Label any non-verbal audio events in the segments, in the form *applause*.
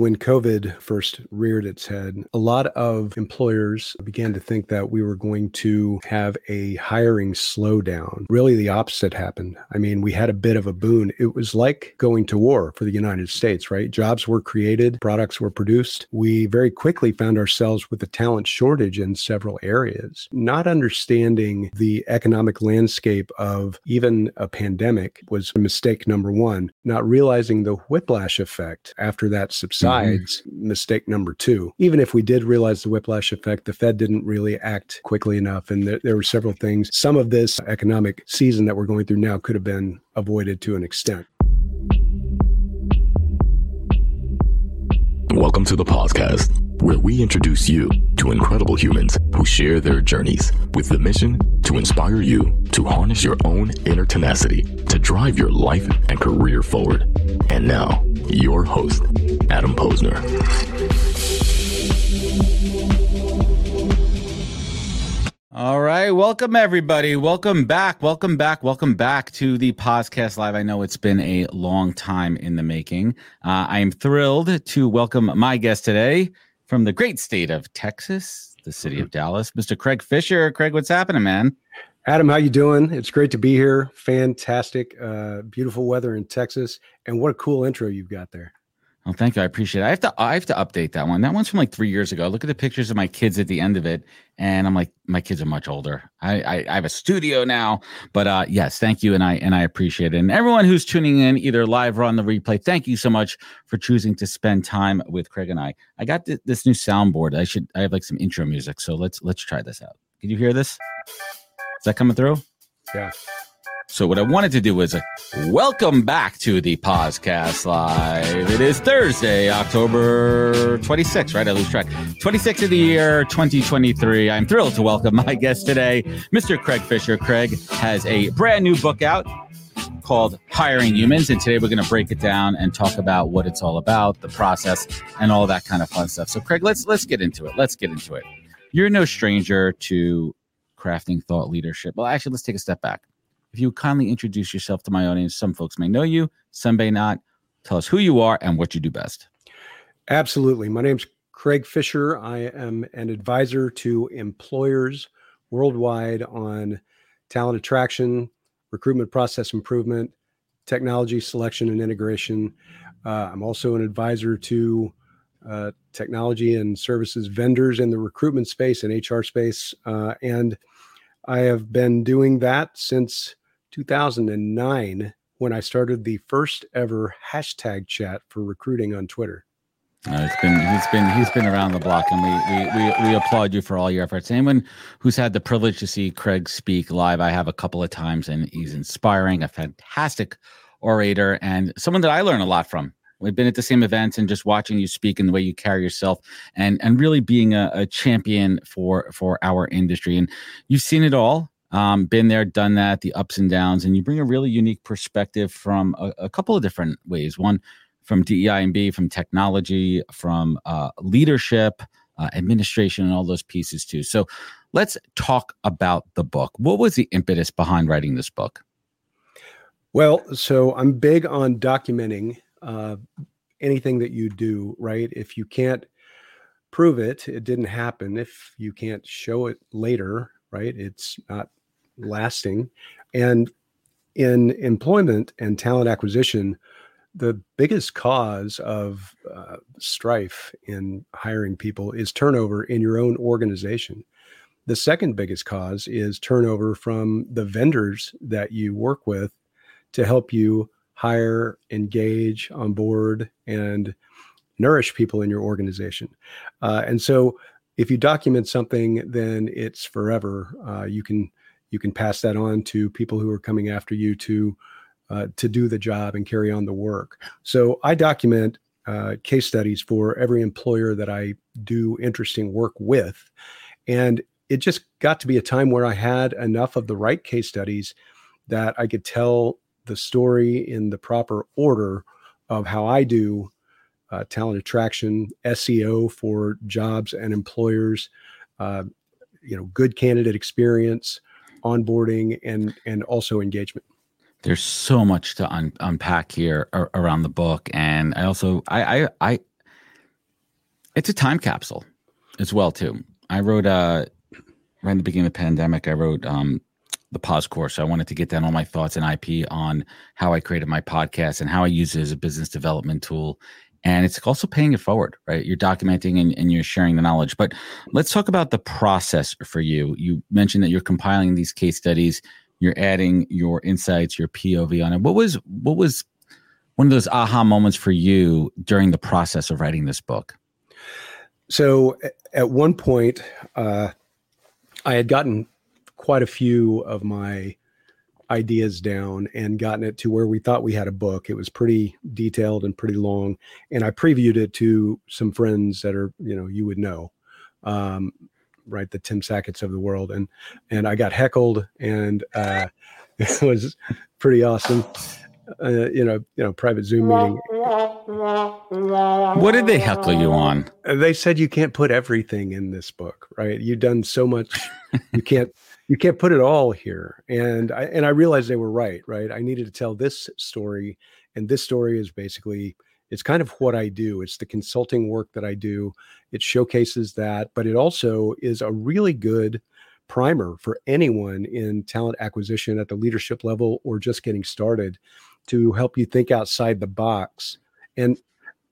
when COVID first reared its head, a lot of employers began to think that we were going to have a hiring slowdown. Really, the opposite happened. I mean, we had a bit of a boon. It was like going to war for the United States, right? Jobs were created, products were produced. We very quickly found ourselves with a talent shortage in several areas. Not understanding the economic landscape of even a pandemic was mistake number one. Not realizing the whiplash effect after that subsides, mm-hmm. mistake number two. Even if we did realize the whiplash effect, the Fed didn't really act quickly enough. And there, there were several things. Some of this economic season that we're going through now could have been avoided to an extent. Welcome to the podcast, where we introduce you to incredible humans who share their journeys with the mission to inspire you to harness your own inner tenacity to drive your life and career forward. And now, your host, Adam Posner. All right. Welcome, everybody. Welcome back. Welcome back. Welcome back to the podcast live. I know it's been a long time in the making. Uh, I am thrilled to welcome my guest today from the great state of Texas, the city of Dallas, Mr. Craig Fisher. Craig, what's happening, man? Adam, how you doing? It's great to be here. Fantastic, uh, beautiful weather in Texas, and what a cool intro you've got there. Oh, thank you. I appreciate it. I have to I have to update that one. That one's from like three years ago. Look at the pictures of my kids at the end of it, and I'm like, my kids are much older. I I, I have a studio now, but uh, yes, thank you, and I and I appreciate it. And everyone who's tuning in, either live or on the replay, thank you so much for choosing to spend time with Craig and I. I got th- this new soundboard. I should I have like some intro music, so let's let's try this out. Can you hear this? Is that coming through? Yeah. So what I wanted to do was uh, welcome back to the podcast live. It is Thursday, October 26th, right? I lose track. 26th of the year, 2023. I'm thrilled to welcome my guest today, Mr. Craig Fisher. Craig has a brand new book out called Hiring Humans. And today we're going to break it down and talk about what it's all about, the process, and all that kind of fun stuff. So Craig, let's let's get into it. Let's get into it. You're no stranger to crafting thought leadership. Well, actually, let's take a step back. If you kindly introduce yourself to my audience, some folks may know you, some may not. Tell us who you are and what you do best. Absolutely. My name's Craig Fisher. I am an advisor to employers worldwide on talent attraction, recruitment process improvement, technology selection and integration. Uh, I'm also an advisor to uh, technology and services vendors in the recruitment space and HR space. Uh, and I have been doing that since 2009 when I started the first ever hashtag chat for recruiting on Twitter. Uh, it's been he's been he's been around the block, and we, we we we applaud you for all your efforts. Anyone who's had the privilege to see Craig speak live, I have a couple of times, and he's inspiring, a fantastic orator, and someone that I learn a lot from. We've been at the same events and just watching you speak and the way you carry yourself, and and really being a, a champion for for our industry. And you've seen it all um, been there, done that, the ups and downs, and you bring a really unique perspective from a, a couple of different ways. One from DEI and B, from technology, from uh, leadership, uh, administration, and all those pieces too. So let's talk about the book. What was the impetus behind writing this book? Well, so I'm big on documenting uh, anything that you do, right? If you can't prove it, it didn't happen. If you can't show it later, right? It's not lasting. And in employment and talent acquisition, the biggest cause of uh, strife in hiring people is turnover in your own organization. The second biggest cause is turnover from the vendors that you work with to help you hire, engage, on board, and nourish people in your organization. Uh, and so, if you document something, then it's forever. Uh, you can you can pass that on to people who are coming after you to uh, to do the job and carry on the work. So I document uh, case studies for every employer that I do interesting work with, and it just got to be a time where I had enough of the right case studies that I could tell the story in the proper order of how I do uh, talent attraction, SEO for jobs and employers, uh, you know, good candidate experience, onboarding and and also engagement there's so much to un- unpack here ar- around the book and i also I, I i it's a time capsule as well too. I wrote uh right in the beginning of the pandemic, I wrote um the pause course. so I wanted to get down all my thoughts and IP on how I created my podcast and how I use it as a business development tool. And it's also paying it forward, right? You're documenting and, and you're sharing the knowledge. But let's talk about the process for you. You mentioned that you're compiling these case studies, you're adding your insights, your POV on it. What was what was one of those aha moments for you during the process of writing this book? So at one point, uh, I had gotten quite a few of my ideas down and gotten it to where we thought we had a book. It was pretty detailed and pretty long, and I previewed it to some friends that are you know you would know, um, right? The Tim Sackett's of the world, and and I got heckled, and uh, *laughs* it was pretty awesome. Uh, you know, you know, private Zoom meeting. What did they heckle you on? They said you can't put everything in this book, right? You've done so much, you can't you can't put it all here. And I and I realized they were right, right? I needed to tell this story, and this story is basically it's kind of what I do. It's the consulting work that I do. It showcases that, but it also is a really good primer for anyone in talent acquisition at the leadership level or just getting started to help you think outside the box. And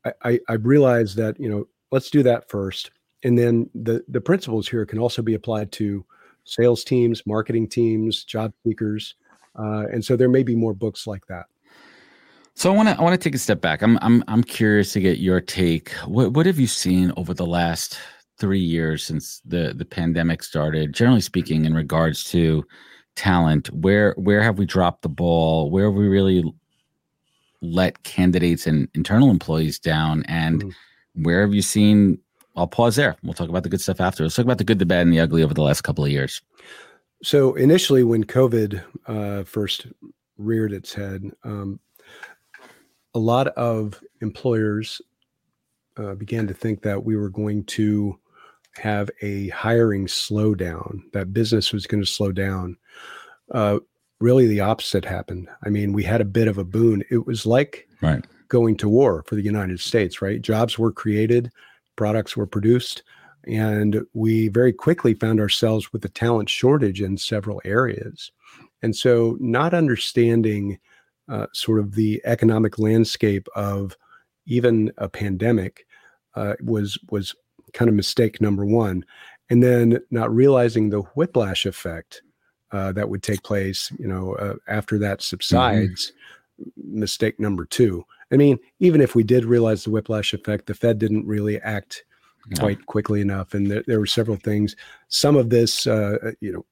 I, I, I realized that, you know, let's do that first. And then the the principles here can also be applied to sales teams, marketing teams, job seekers, uh, and so there may be more books like that. So I want to I want to take a step back. I'm I'm I'm curious to get your take. What what have you seen over the last three years since the the pandemic started? Generally speaking, in regards to talent, where where have we dropped the ball? Where have we really let candidates and internal employees down? And mm-hmm. where have you seen I'll pause there. We'll talk about the good stuff after. Let's talk about the good, the bad, and the ugly over the last couple of years. So initially, when COVID uh, first reared its head, um, a lot of employers uh, began to think that we were going to have a hiring slowdown, that business was going to slow down. Uh, really, the opposite happened. I mean, we had a bit of a boon. It was like right. going to war for the United States, right? Jobs were created, products were produced. And we very quickly found ourselves with a talent shortage in several areas. And so, not understanding uh, sort of the economic landscape of even a pandemic uh, was was kind of mistake number one. And then not realizing the whiplash effect uh, that would take place, you know, uh, after that subsides, mm-hmm. mistake number two. I mean, even if we did realize the whiplash effect, the Fed didn't really act no. quite quickly enough, and there, there, were several things. Some of this, uh, uh, you know,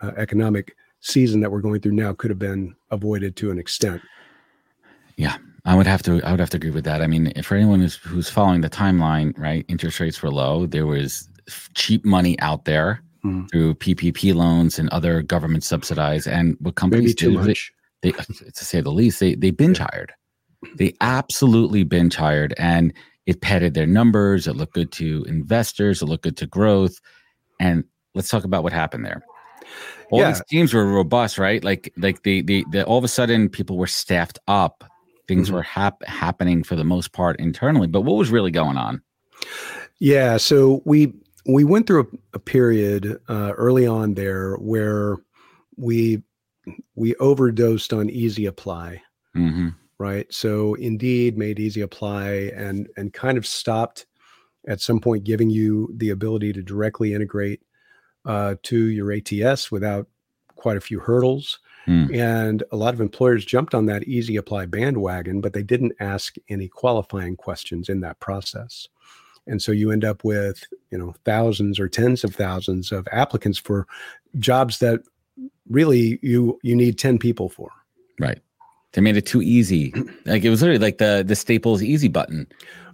uh, economic season that we're going through now could have been avoided to an extent. Yeah, I would have to. I would have to agree with that. I mean, for anyone who's who's following the timeline, right? Interest rates were low. There was cheap money out there mm. through PPP loans and other government subsidized. And what companies Maybe too much they, *laughs* to say the least, they they binge hired. They absolutely binge hired, and it padded their numbers. It looked good to investors. It looked good to growth. And let's talk about what happened there. All yeah. these teams were robust, right? Like like the, the the all of a sudden people were staffed up. Things mm-hmm. were hap- happening for the most part internally. But what was really going on? Yeah, so we we went through a, a period uh, early on there where we we overdosed on easy apply. Mm-hmm. Right. So Indeed made easy apply and and kind of stopped at some point giving you the ability to directly integrate uh, to your ATS without quite a few hurdles. Mm. And a lot of employers jumped on that easy apply bandwagon, but they didn't ask any qualifying questions in that process. And so you end up with, you know, thousands or tens of thousands of applicants for jobs that really you you need 10 people for. Right. They made it too easy. *clears throat* Like it was literally like the the staples easy button.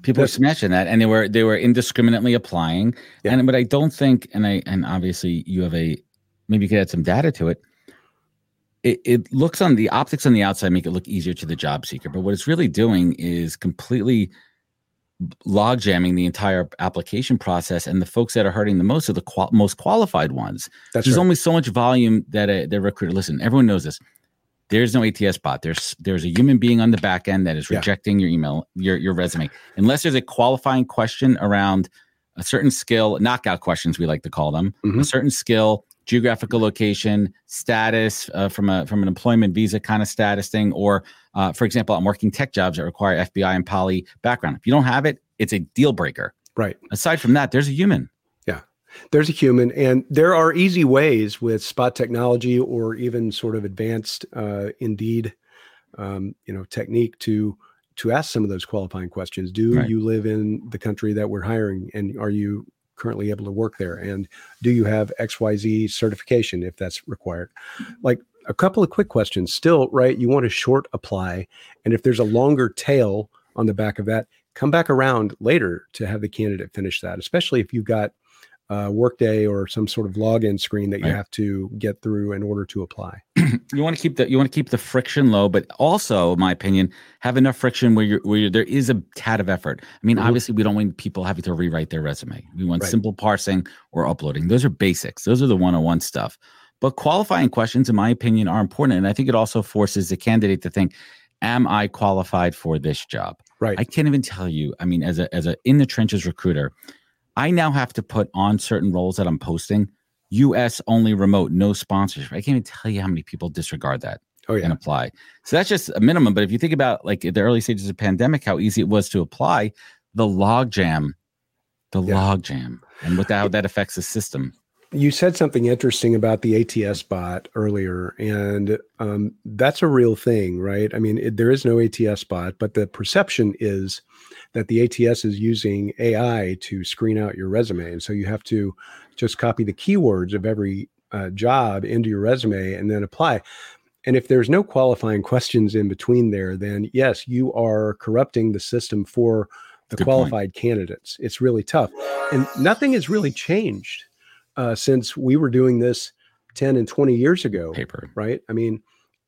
People were smashing that and they were they were indiscriminately applying. Yeah. and but i don't think and i and obviously you have a maybe you could add some data to it. It, it looks on the optics on the outside make it look easier to the job seeker but what it's really doing is completely log jamming the entire application process and the folks that are hurting the most are the qual- most qualified ones That's there's right. only so much volume that a, the recruiter listen everyone knows this There's no ATS bot. There's there's a human being on the back end that is Yeah. rejecting your email, your your resume, unless there's a qualifying question around a certain skill, knockout questions we like to call them, a Mhm. certain skill, geographical location, status uh, from a from an employment visa kind of status thing, or uh, for example, I'm working tech jobs that require FBI and Poly background. If you don't have it, it's a deal breaker. Right. Aside from that, there's a human. Yeah. There's a human, and there are easy ways with spot technology or even sort of advanced uh, Indeed, um, you know, technique to to ask some of those qualifying questions. Do Right. you live in the country that we're hiring, and are you currently able to work there? And do you have X Y Z certification if that's required? Like a couple of quick questions. Still, right? You want a short apply, and if there's a longer tail on the back of that, come back around later to have the candidate finish that, especially if you've got uh, workday or some sort of login screen that you Right. have to get through in order to apply. *clears throat* you want to keep the you want to keep the friction low, but also, in my opinion, have enough friction where you're where you're, there is a tad of effort. I mean, Mhm. obviously, we don't want people having to rewrite their resume. We want Right. simple parsing or uploading. Those are basics. Those are the one-on-one stuff. But qualifying questions, in my opinion, are important, and I think it also forces the candidate to think, "Am I qualified for this job?" Right. I can't even tell you. I mean, as a as a in the trenches recruiter, I now have to put on certain roles that I'm posting. U.S. only remote, no sponsorship. I can't even tell you how many people disregard that oh and apply. So that's just a minimum. But if you think about like the early stages of pandemic, how easy it was to apply, the logjam, the Yeah. log jam, and what that, how that affects the system. You said something interesting about the ATS bot earlier, and um, that's a real thing, right? I mean, it, there is no ATS bot, but the perception is that the ATS is using AI to screen out your resume, and so you have to just copy the keywords of every uh, job into your resume and then apply. And if there's no qualifying questions in between there, then yes, you are corrupting the system for the Good point. qualified candidates. It's really tough, and nothing has really changed uh, since we were doing this 10 and 20 years ago, Paper. right? I mean,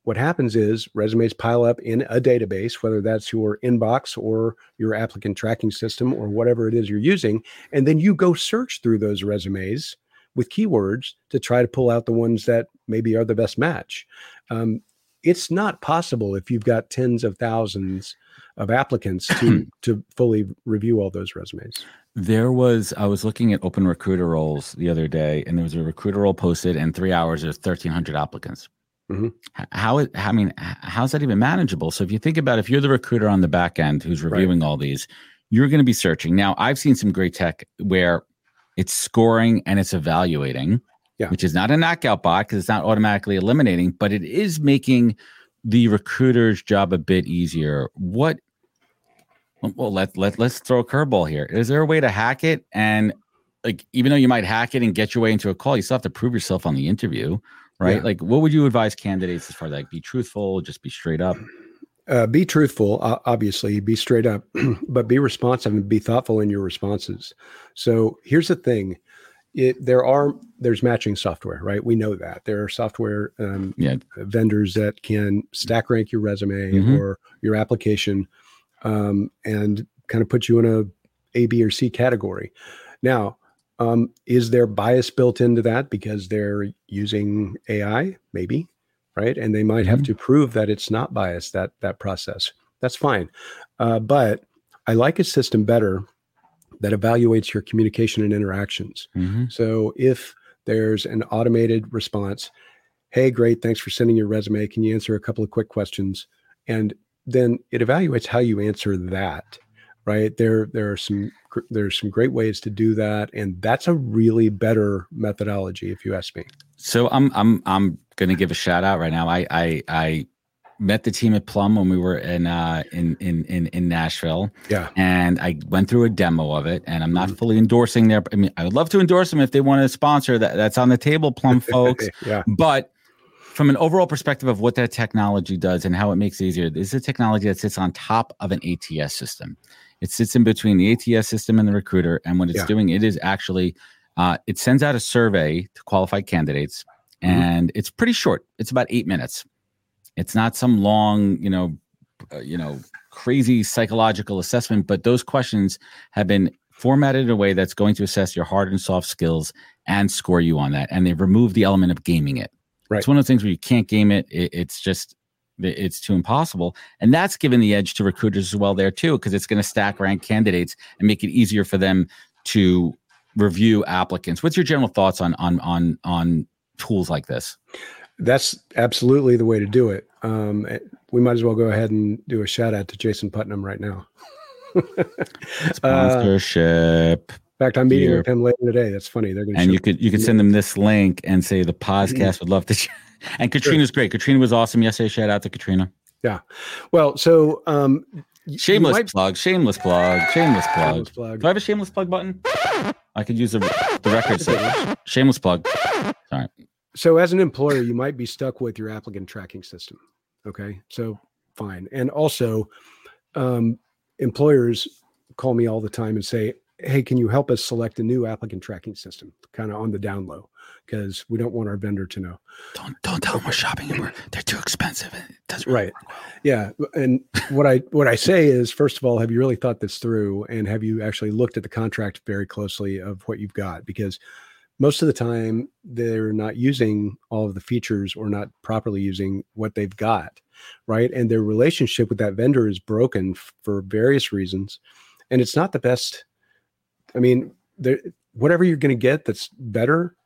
what happens is resumes pile up in a database, whether that's your inbox or your applicant tracking system or whatever it is you're using. And then you go search through those resumes with keywords to try to pull out the ones that maybe are the best match. Um, it's not possible if you've got tens of thousands of applicants to *clears throat* to fully review all those resumes. There was I was looking at open recruiter roles the other day, and there was a recruiter role posted, and three hours there's thirteen hundred applicants. Mhm. How it- I mean, how's that even manageable? So if you think about, if you're the recruiter on the back end who's Right. reviewing all these, you're going to be searching. Now, I've seen some great tech where it's scoring and it's evaluating, Yeah. which is not a knockout bot because it's not automatically eliminating, but it is making the recruiter's job a bit easier. What well, let let let's throw a curveball here. Is there a way to hack it? And like, even though you might hack it and get your way into a call, you still have to prove yourself on the interview, right? Yeah. Like, what would you advise candidates as far as like be truthful, just be straight up? uh, be truthful obviously be straight up *clears throat* but be responsive and be thoughtful in your responses so here's the thing it, there are there's matching software right we know that there are software um, Yeah. vendors that can stack rank your resume Mhm. or your application um, and kind of put you in a a b or c category. Now um, is there bias built into that because they're using ai maybe right? And they might have Mhm. to prove that it's not biased that that process. That's fine. Uh, but i like a system better that evaluates your communication and interactions. Mhm. so if there's an automated response hey great thanks for sending your resume. Can you answer a couple of quick questions? and then it evaluates how you answer that right there there are some there's some great ways to do that and that's a really better methodology if you ask me So I'm I'm I'm gonna give a shout out right now. I I I met the team at Plum when we were in uh in in in, in Nashville. Yeah. And I went through a demo of it and I'm not Mhm. fully endorsing their I mean I would love to endorse them if they want to sponsor that that's on the table, Plum *laughs* folks. yeah But from an overall perspective of what that technology does and how it makes it easier, this is a technology that sits on top of an ATS system. It sits in between the ATS system and the recruiter. And what it's Yeah. doing, it is actually, uh, it sends out a survey to qualified candidates, Mhm. and it's pretty short. It's about eight minutes. It's not some long, you know, uh, you know, crazy psychological assessment, but those questions have been formatted in a way that's going to assess your hard and soft skills and score you on that. And they've removed the element of gaming it. Right. It's one of those things where you can't game it. it it's just it's too impossible. And that's given the edge to recruiters as well there too, because it's going to stack rank candidates and make it easier for them to review applicants. What's your general thoughts on on on on tools like this? That's absolutely the way to do it. Um, eh, we might as well go ahead and do a shout out to Jason Putnam right now. *laughs* Sponsorship. Uh, fact, I'm meeting Here. with him later today. That's funny. They're going to and you could you could send them this link and say the podcast mm-hmm. would love to. *laughs* and Katrina's sure. great. Katrina was awesome yesterday. Shout out to Katrina. Yeah. Well, so um, shameless might... plug, shameless plug, shameless plug. shameless plug. Do I have a shameless plug button? I could use the the record. shameless plug. Sorry. So, as an employer, you might be stuck with your applicant tracking system. Okay, so fine. And also, um, employers call me all the time and say, hey, can you help us select a new applicant tracking system, kind of on the down low, because we don't want our vendor to know. Don't don't tell them we're shopping and we're *clears throat* they're too expensive. It doesn't really right. Well. Yeah, and what I what I say is, first of all, have you really thought this through, and have you actually looked at the contract very closely of what you've got? Because most of the time they're not using all of the features or not properly using what they've got right and their relationship with that vendor is broken for various reasons and it's not the best I mean, there, whatever you're going to get that's better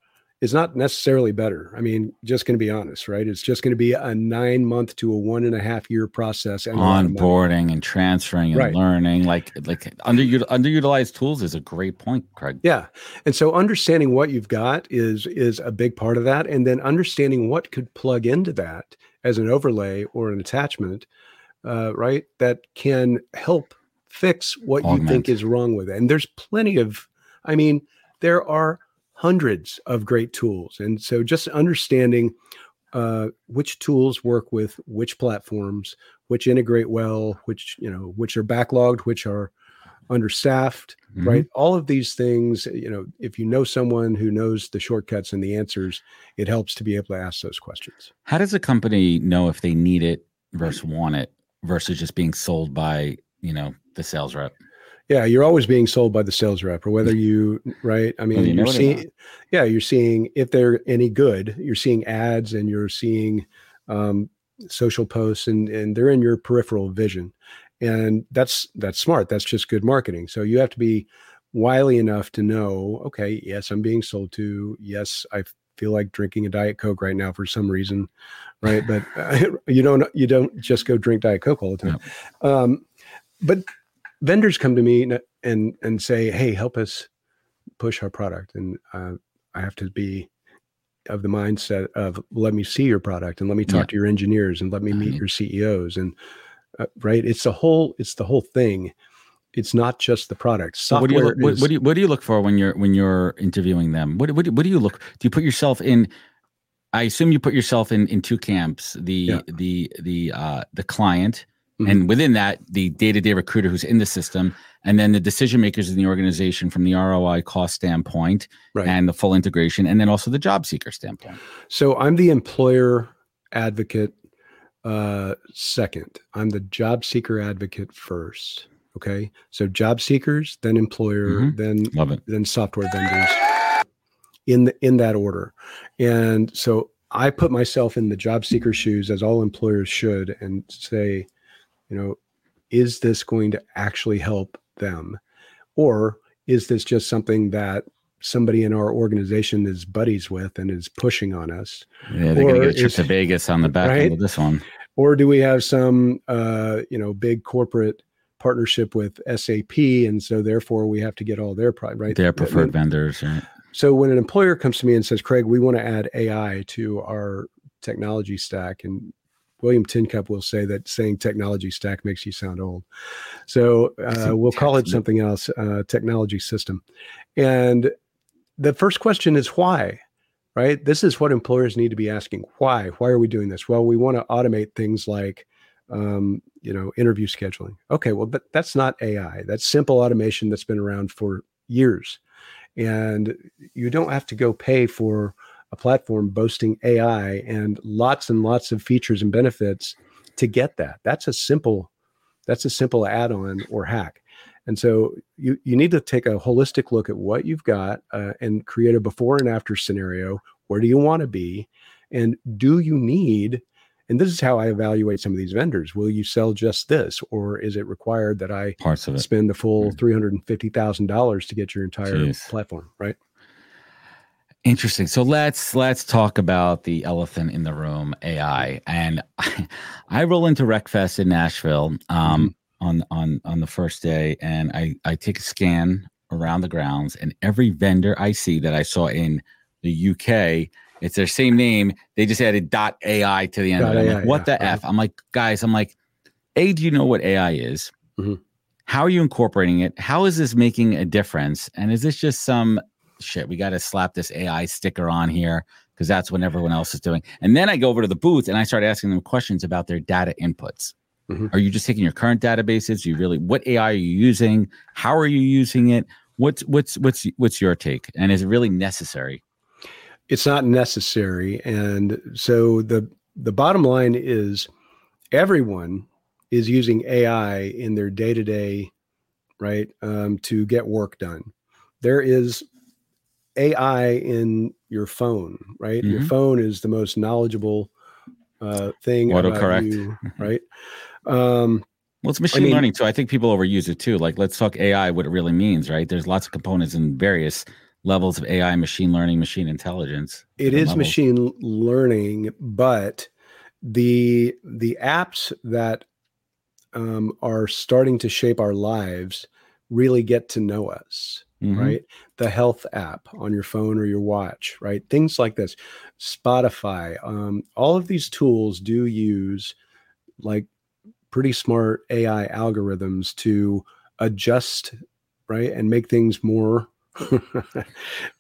is not necessarily better. I mean, just going to be honest, right? It's just going to be a nine month to a one and a half year process and onboarding and transferring and right. learning. Like like under underutilized tools is a great point, Craig. Yeah, and so understanding what you've got is is a big part of that, and then understanding what could plug into that as an overlay or an attachment, uh, right? That can help fix what Augment. you think is wrong with it. And there's plenty of, I mean, there are hundreds of great tools. And so just understanding uh, which tools work with which platforms, which integrate well, which, you know, which are backlogged, which are understaffed, mm-hmm. right? All of these things, you know, if you know someone who knows the shortcuts and the answers, it helps to be able to ask those questions. How does a company know if they need it versus want it versus just being sold by, you know, the sales rep. Yeah, you're always being sold by the sales rep, or whether *laughs* you right. I mean, you are seeing, yeah, you're seeing if they're any good. You're seeing ads and you're seeing um, social posts, and and they're in your peripheral vision, and that's that's smart. That's just good marketing. So you have to be wily enough to know, okay, yes, I'm being sold to. Yes, I feel like drinking a diet coke right now for some reason, right? But uh, *laughs* you don't you don't just go drink diet coke all the time. No. Um, but vendors come to me and and say, "Hey, help us push our product," and uh, I have to be of the mindset of let me see your product and let me talk yeah. to your engineers and let me meet your CEOs and uh, right. It's the whole. It's the whole thing. It's not just the product. Software. what do you look, what, what, do you what do you look for when you're when you're interviewing them? What what what do you look? Do you put yourself in? I assume you put yourself in in two camps: the yeah. the the uh, the client Mm-hmm. And within that, the day to day recruiter who's in the system, and then the decision makers in the organization from the ROI cost standpoint right. and the full integration, and then also the job seeker standpoint. So I'm the employer advocate uh, second. I'm the job seeker advocate first. Okay. So job seekers, then employer, mm-hmm. then Love it. then software vendors in the, in that order. And so I put myself in the job seeker shoes as all employers should and say, you know is this going to actually help them or is this just something that somebody in our organization is buddies with and is pushing on us yeah they're going to get a trip is, to vegas on the back right? end of this one or do we have some uh, you know big corporate partnership with sap and so therefore we have to get all their pride right their preferred I mean, vendors right? so when an employer comes to me and says craig we want to add ai to our technology stack and William Tincup will say that saying technology stack makes you sound old. So uh, we'll call it something else, uh, technology system. And the first question is why, right? This is what employers need to be asking. Why? Why are we doing this? Well, we want to automate things like, um, you know, interview scheduling. Okay, well, but that's not AI. That's simple automation that's been around for years. And you don't have to go pay for a platform boasting AI and lots and lots of features and benefits to get that. That's a simple that's a simple add-on or hack. And so you you need to take a holistic look at what you've got uh, and create a before and after scenario. Where do you want to be? And do you need And this is how I evaluate some of these vendors. Will you sell just this, or is it required that I Parts of it. spend the full Mm. three hundred and fifty thousand dollars to get your entire Jeez. platform? Right. Interesting. So let's let's talk about the elephant in the room, AI. And I, *laughs* I roll into RecFest in Nashville um, on on on the first day, and I I take a scan around the grounds, and every vendor I see that I saw in the UK, it's their same name. They just added dot AI to the end of it. I'm AI, like, what yeah. the f? I'm like, guys, I'm like, a, do you know what AI is? Mhm. How are you incorporating it? How is this making a difference? And is this just some shit, we got to slap this AI sticker on here because that's what everyone else is doing. And then I go over to the booth and I start asking them questions about their data inputs. Mhm. Are you just taking your current databases? You really what AI are you using? How are you using it? What's what's what's what's your take? And is it really necessary? It's not necessary, and so the the bottom line is everyone is using AI in their day to day, right, um, to get work done. There is AI in your phone, right? Your Mhm. phone is the most knowledgeable uh, thing Autocorrect. you, right? Um, Well, it's machine mean- learning, so I think people overuse it too. Like, let's talk AI, what it really means, right? There's lots of components and various levels of AI, machine learning, machine intelligence. It is levels. machine learning but the the apps that um, are starting to shape our lives really get to know us Mhm. right? The health app on your phone or your watch right? Things like this. Spotify um, all of these tools do use like pretty smart ai algorithms to adjust right and make things more *laughs*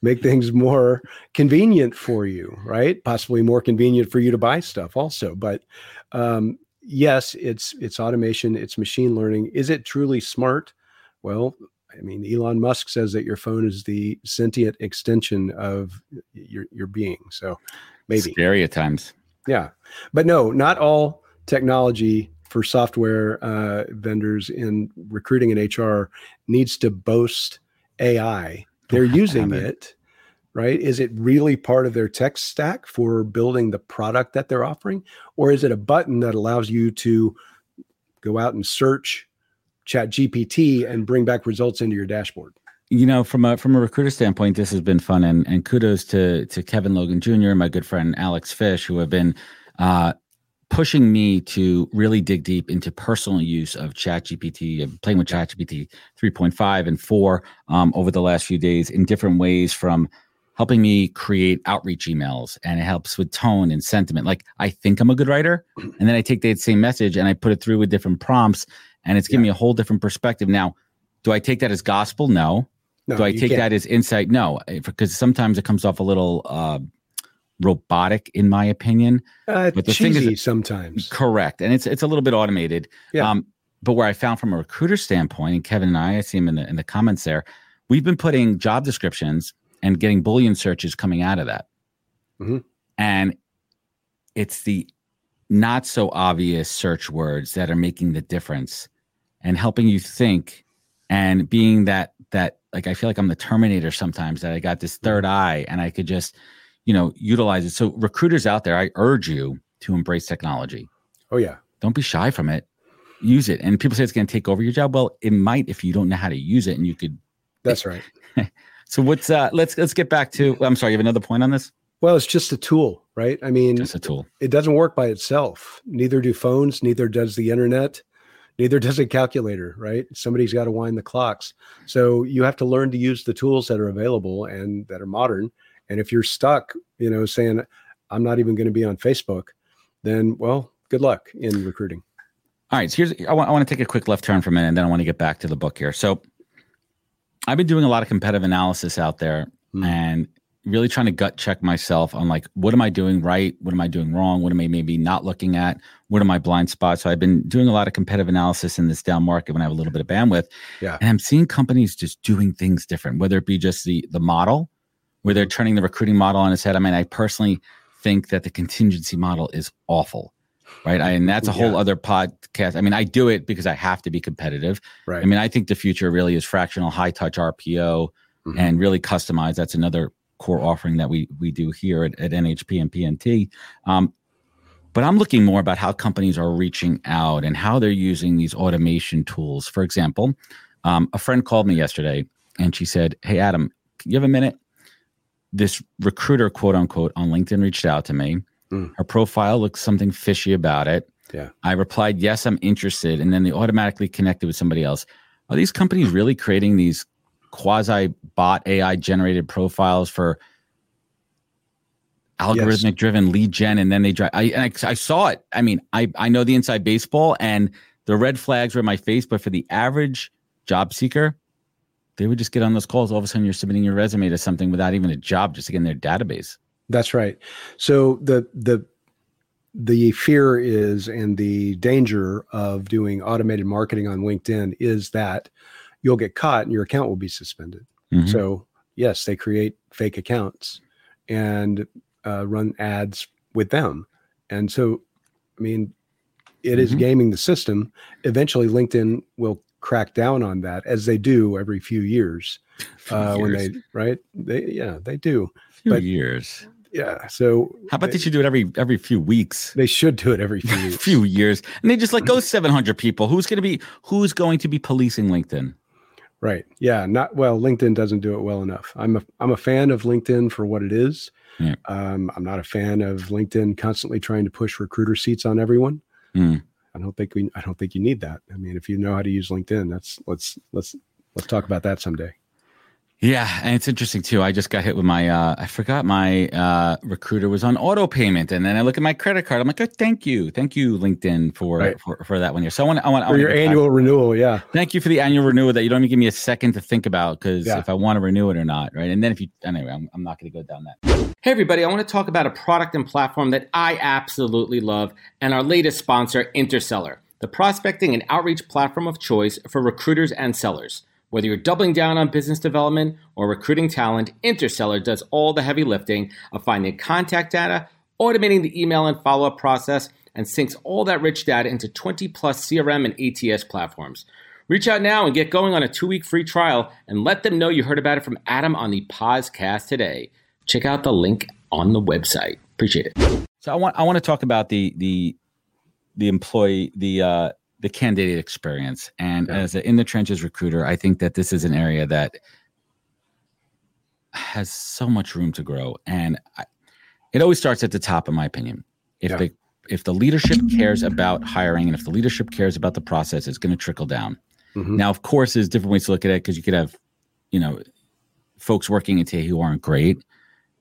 make things more convenient for you right? Possibly more convenient for you to buy stuff also but um, yes it's it's automation it's machine learning. Is it truly smart? Well i mean elon musk says that your phone is the sentient extension of your your being so maybe Scary at times. yeah but no not all technology for software uh, vendors in recruiting and hr needs to boast ai they're Don't have to using it. it right is it really part of their tech stack for building the product that they're offering or is it a button that allows you to go out and search chat gpt and bring back results into your dashboard. You know from a from a recruiter standpoint this has been fun and and kudos to to kevin logan jr my good friend alex fish who have been uh pushing me to really dig deep into personal use of ChatGPT and playing with ChatGPT 3.5 and 4 um, over the last few days in different ways from helping me create outreach emails and it helps with tone and sentiment. Like i think i'm a good writer and then i take that same message and i put it through with different prompts and it's giving me a whole different perspective now do i take that as gospel no no do I take can't. that as insight? No, eh, because sometimes it comes off a little uh, robotic, in my opinion. uh, but the thing is- cheesy sometimes Correct, and it's it's a little bit automated. Yeah. Um, but where I found from a recruiter standpoint, and Kevin and I, I see him in the in the comments there, we've been putting job descriptions and getting Boolean searches coming out of that, Mhm. and it's the not so obvious search words that are making the difference and helping you think and being that that like I feel like I'm the Terminator sometimes that I got this third eye and I could just you know utilize it. So recruiters out there, I urge you to embrace technology. oh yeah Don't be shy from it. Use it. And people say it's going to take over your job. Well, it might if you don't know how to use it and you could that's right *laughs* So what's uh let's let's get back to I'm sorry, you have another point on this? Well it's just a tool right i mean Just a tool. it doesn't work by itself. Neither do phones, neither does the internet, neither does a calculator, right? Somebody's got to wind the clocks. So you have to learn to use the tools that are available and that are modern. And if you're stuck, you know, saying, I'm not even going to be on Facebook, then, well, good luck in recruiting. All right, so here's I want I want to take a quick left turn for a minute and then I want to get back to the book here. So I've been doing a lot of competitive analysis out there Hmm. and really trying to gut check myself on like what am I doing right? What am I doing wrong? What am I maybe not looking at? What are my blind spots? So I've been doing a lot of competitive analysis in this down market when I have a little bit of bandwidth. Yeah. And I'm seeing companies just doing things different, whether it be just the the model, where they're turning the recruiting model on its head. I mean, I personally think that the contingency model is awful. Right. I, and that's a whole Yeah. other podcast. I mean, I do it because I have to be competitive. Right. I mean, I think the future really is fractional high touch RPO Mhm. and really customized. That's another core offering that we we do here at, at NHP and PNT. Um, But I'm looking more about how companies are reaching out and how they're using these automation tools. For example, um, a friend called me yesterday and she said, Hey, Adam, you have a minute? This recruiter, quote unquote, on LinkedIn reached out to me. Mm. Her profile looks something fishy about it. Yeah. I replied, Yes, I'm interested. And then they automatically connected with somebody else. Are these companies really creating these quasi bot AI generated profiles for algorithmic yes. driven lead gen and then they drive I, I, I saw it. I mean i i know the inside baseball and the red flags were in my face but for the average job seeker they would just get on those calls. All of a sudden you're submitting your resume to something without even a job just to get in their database. That's right. So the the the fear is and the danger of doing automated marketing on linkedin is that you'll get caught and your account will be suspended mm-hmm. so yes they create fake accounts and uh, run ads with them. And so, I mean, it mm-hmm. is gaming the system. Eventually, LinkedIn will crack down on that as they do every few years. *laughs* Uh. When they right, they yeah they do. Few but, years. Yeah. So how about they, they should do it every every few weeks? They should do it every *laughs* few few years, and they just like go seven hundred people. Who's going to be who's going to be policing LinkedIn? Right. Yeah. Not well. LinkedIn doesn't do it well enough. I'm a I'm a fan of LinkedIn for what it is. Yeah. Um, I'm not a fan of LinkedIn constantly trying to push recruiter seats on everyone. Mm. I don't think we. I don't think you need that. I mean, if you know how to use LinkedIn, that's let's let's let's talk about that someday. Yeah, and it's interesting too. I just got hit with my uh I forgot my uh recruiter was on auto payment and then I look at my credit card. I'm like, oh, thank you. Thank you, LinkedIn, for for, for that one year. So I want I want for your annual renewal, yeah. Thank you for the annual renewal that you don't even give me a second to think about because yeah. if I want to renew it or not, right? And then if you anyway, I'm, I'm not gonna go down that. Hey everybody, I want to talk about a product and platform that I absolutely love and our latest sponsor, Interseller, the prospecting and outreach platform of choice for recruiters and sellers. Whether you're doubling down on business development or recruiting talent, Interseller does all the heavy lifting of finding contact data, automating the email and follow up process, and syncs all that rich data into 20 plus CRM and ATS platforms. Reach out now and get going on a two week free trial and let them know you heard about it from Adam on the podcast today. Check out the link on the website. Appreciate it. So I want I want to talk about the the the employee the uh, the candidate experience. And yeah. as an in the trenches recruiter, I think that this is an area that has so much room to grow. And I, it always starts at the top, in my opinion. If yeah. the if the leadership cares about hiring and if the leadership cares about the process, it's going to trickle down. Mm-hmm. Now, of course, there's different ways to look at it because you could have, you know, folks working at TA who aren't great,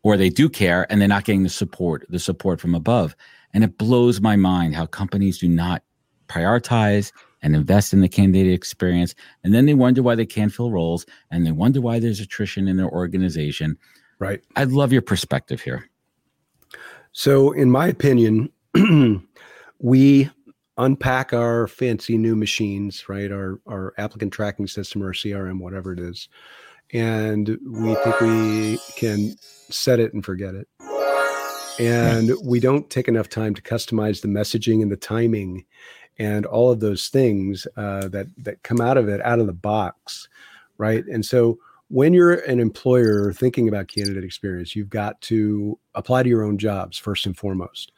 or they do care and they're not getting the support, the support from above. And it blows my mind how companies do not prioritize and invest in the candidate experience. And then they wonder why they can't fill roles and they wonder why there's attrition in their organization. Right. I'd love your perspective here. So, in my opinion, *clears throat* we unpack our fancy new machines, right? Our our applicant tracking system or CRM, whatever it is, and we think we can set it and forget it. And we don't take enough time to customize the messaging and the timing and all of those things uh, that that come out of it out of the box, right? And so when you're an employer thinking about candidate experience, you've got to apply to your own jobs first and foremost.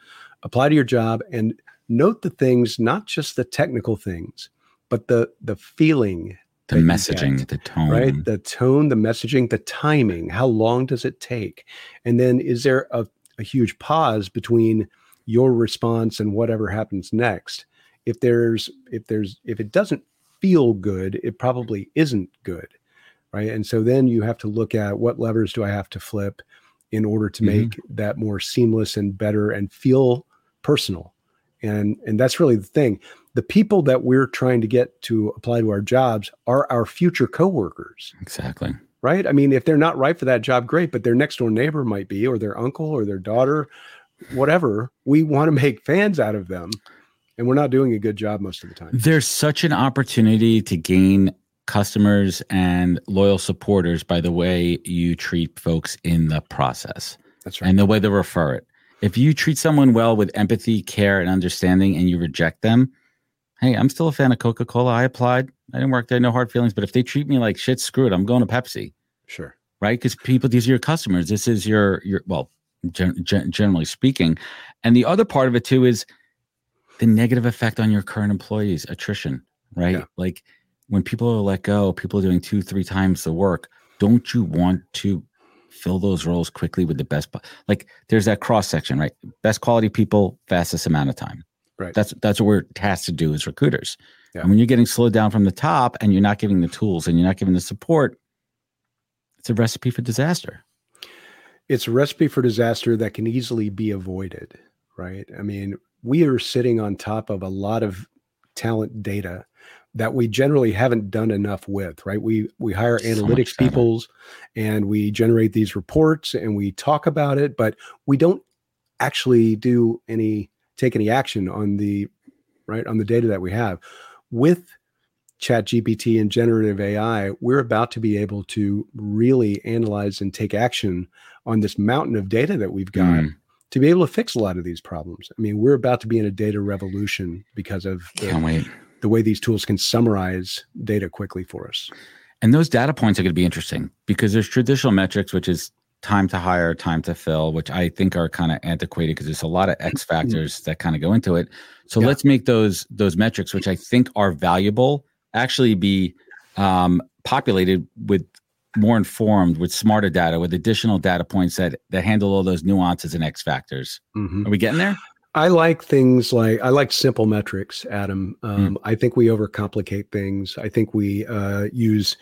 Apply to your job and note the things, not just the technical things, but the the feeling the messaging, get, the tone, right? The tone, the messaging, the timing. How long does it take? And then is there a, a huge pause between your response and whatever happens next? If there's if there's if it doesn't feel good it probably isn't good right? And so then you have to look at what levers do i have to flip in order to mm-hmm. make that more seamless and better and feel personal. And and that's really the thing. The people that we're trying to get to apply to our jobs are our future coworkers. Exactly. Right? I mean if they're not right for that job great but their next door neighbor might be or their uncle or their daughter whatever we want to make fans out of them and we're not doing a good job most of the time. There's such an opportunity to gain customers and loyal supporters by the way you treat folks in the process. That's right. And the way they refer it. If you treat someone well with empathy, care, and understanding, and you reject them, hey, I'm still a fan of Coca Cola. I applied. I didn't work there. No hard feelings. But if they treat me like shit, screw it. I'm going to Pepsi. Sure. Right? Because people, these are your customers. This is your your well, gen- gen- generally speaking. And the other part of it too is the negative effect on your current employees, attrition, right? Yeah. Like when people are let go, people are doing two, three times the work. Don't you want to fill those roles quickly with the best? Like there's that cross section, right? Best quality people, fastest amount of time. Right. That's that's what we're tasked to do as recruiters. Yeah. And when you're getting slowed down from the top and you're not giving the tools and you're not giving the support, it's a recipe for disaster. it's a recipe for disaster that can easily be avoided, right? I mean, we are sitting on top of a lot of talent data that we generally haven't done enough with, right? We we hire So analytics peoples and we generate these reports and we talk about it, but we don't actually do any take any action on the right on the data that we have. With chat gpt and generative ai we're about to be able to really analyze and take action on this mountain of data that we've got Mm, to be able to fix a lot of these problems i mean we're about to be in a data revolution because of the, the way these tools can summarize data quickly for us And those data points are going to be interesting because there's traditional metrics, which is time to hire, time to fill, which I think are kind of antiquated because there's a lot of X factors that kind of go into it. So Yeah. let's make those those metrics, which I think are valuable, actually be um, populated with more informed, with smarter data, with additional data points that that handle all those nuances and X factors. Mhm. Are we getting there? I like things like I like simple metrics, Adam. Um, I think we overcomplicate things. I think we uh, use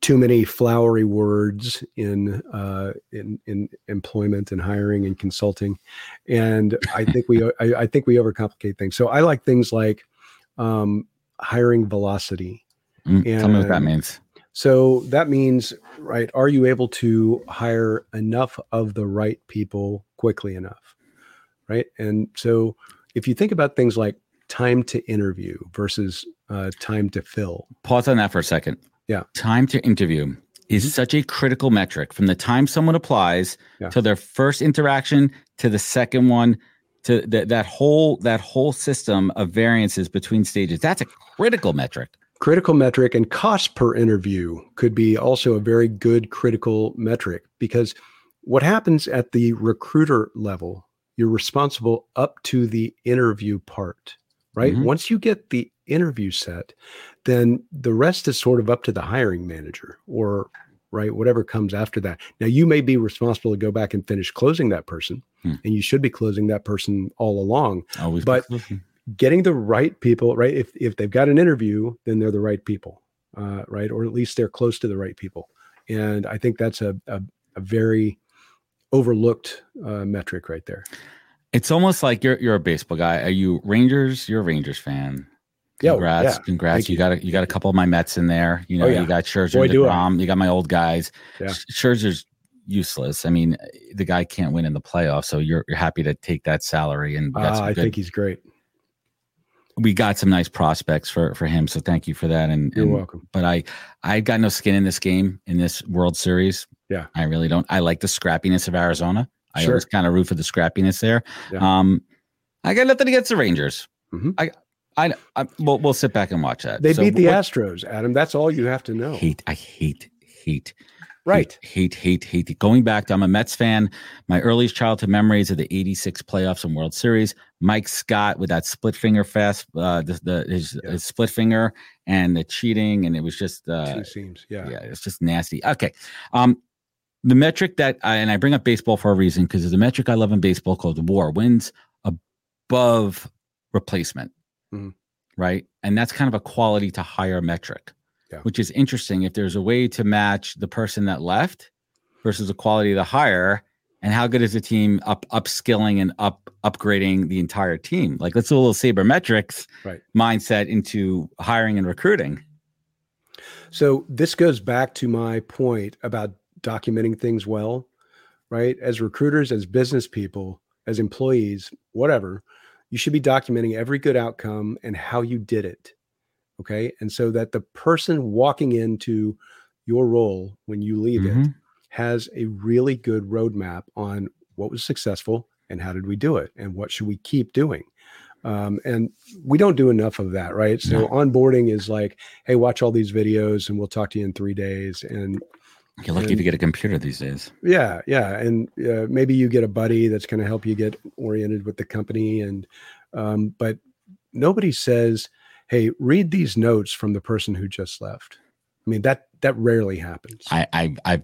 too many flowery words in uh, in in employment and hiring and consulting, and I think we I, I think we overcomplicate things. So I like things like um, hiring velocity. Mm, tell me what that means. So that means, right? Are you able to hire enough of the right people quickly enough? Right. And so if you think about things like time to interview versus uh, time to fill, Pause on that for a second. Yeah. Time to interview is Mhm. such a critical metric from the time someone applies Yeah. to their first interaction to the second one to th- that whole that whole system of variances between stages. That's a critical metric. Critical metric and cost per interview could be also a very good critical metric because what happens at the recruiter level, you're responsible up to the interview part, right? Mhm. Once you get the interview set, then the rest is sort of up to the hiring manager or right whatever comes after that. Now you may be responsible to go back and finish closing that person Hmm. and you should be closing that person all along Always But- getting the right people right if if they've got an interview then they're the right people uh, right or at least they're close to the right people and i think that's a a, a very overlooked uh, metric right there it's almost like you're you're a baseball guy. Are you Rangers? You're a Rangers fan. Yeah, Congrats, yeah. congrats. You you. got a, you got a couple of my Mets in there. You know, Oh, yeah. you got Scherzer, Boy. DeGrom, you got my old guys. Yeah. Scherzer's useless. I mean, the guy can't win in the playoffs, so you're you're happy to take that salary and uh, i good- think he's great we got some nice prospects for for him. So thank you for that. And, you're and- welcome but I I got no skin in this game in this World Series. Yeah. I really don't. I like the scrappiness of Arizona. I Sure. always kind of root for the scrappiness there. Yeah. Um, I got nothing against the Rangers. Mhm. I I, I we'll, we'll sit back and watch that. they So beat the what- astros adam that's all you have to know Hate. I hate hate. right Hate, hate, hate, hate. Going back to, I'm a Mets fan. My earliest childhood memories of the 86 playoffs and World Series. Mike Scott with that split finger fast, uh, the, the his, Yeah. his split finger and the cheating. And it was just, uh, two seams yeah, yeah, it's just nasty. Okay. Um, the metric that I, and I bring up baseball for a reason because there's a metric I love in baseball called the WAR wins above replacement, Mhm. right? And that's kind of a quality to hire metric, Yeah. which is interesting. If there's a way to match the person that left versus the quality of the hire, and how good is the team up upskilling and up upgrading the entire team? Like let's do a little sabermetrics Right. mindset into hiring and recruiting. So this goes back to my point about documenting things well, right? As recruiters, as business people, as employees, whatever, you should be documenting every good outcome and how you did it. Okay. And so that the person walking into your role when you leave it Mhm. Has a really good roadmap on what was successful and how did we do it and what should we keep doing. Um, and we don't do enough of that, right? So No. onboarding is like, hey, watch all these videos and we'll talk to you in three days. And You're lucky And- to get a computer these days. Yeah, yeah, and uh, maybe you get a buddy that's going to help you get oriented with the company, and um, but nobody says, "Hey, read these notes from the person who just left." I mean that that rarely happens. I, I I've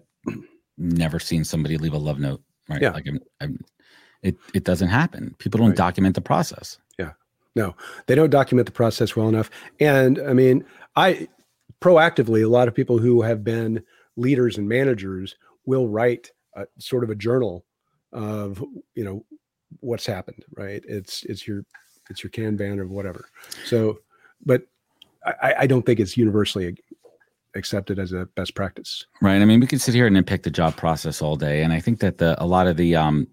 never seen somebody leave a love note. Right. Yeah. Like I'm, I'm it it doesn't happen. People don't Right. document the process. Yeah. No, they don't document the process well enough, and I mean, I proactively a lot of people who have been leaders and managers will write a, sort of a journal of you know what's happened. Right? It's it's your it's your Kanban or whatever. So, but I, I don't think it's universally accepted as a best practice. Right. I mean, we could sit here and nitpick the job process all day, and I think that the a lot of the um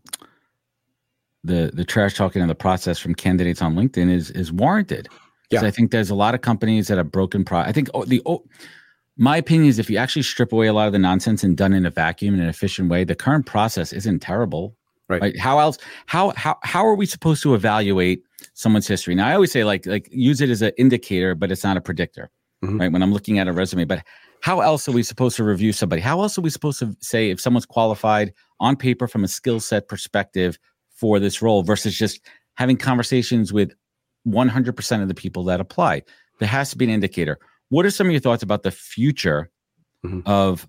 the the trash talking of the process from candidates on LinkedIn is is warranted. Yeah. I think there's a lot of companies that have broken pro. I think oh, the oh, my opinion is if you actually strip away a lot of the nonsense and done in a vacuum in an efficient way, the current process isn't terrible. Right. How else? How how how are we supposed to evaluate someone's history? Now, I always say like like use it as an indicator, but it's not a predictor. Mhm. Right. When I'm looking at a resume, but how else are we supposed to review somebody? How else are we supposed to say if someone's qualified on paper from a skill set perspective for this role versus just having conversations with 100% of the people that apply? There has to be an indicator. What are some of your thoughts about the future Mhm. of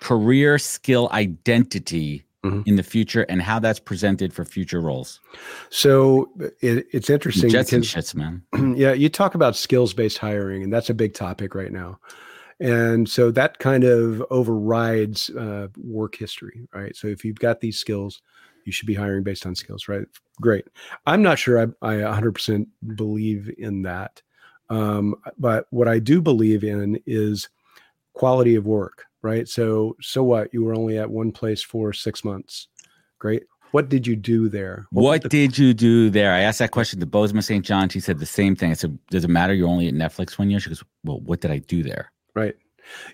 career skill identity Mhm. in the future and how that's presented for future roles? So it, it's interesting Jets and shits, man. *clears throat* yeah, you talk about skills based hiring, and that's a big topic right now. And so that kind of overrides uh, work history, right? So if you've got these skills, you should be hiring based on skills, right? Great. I'm not sure I, I 100% believe in that. Um, but what I do believe in is quality of work, right? So, so what? You were only at one place for six months. Great. What did you do there? was What the- did you do there? I asked that question to Bozoma St. John. She said the same thing. I said, Does it matter? You're only at Netflix one year? She goes, Well, what did I do there? Right.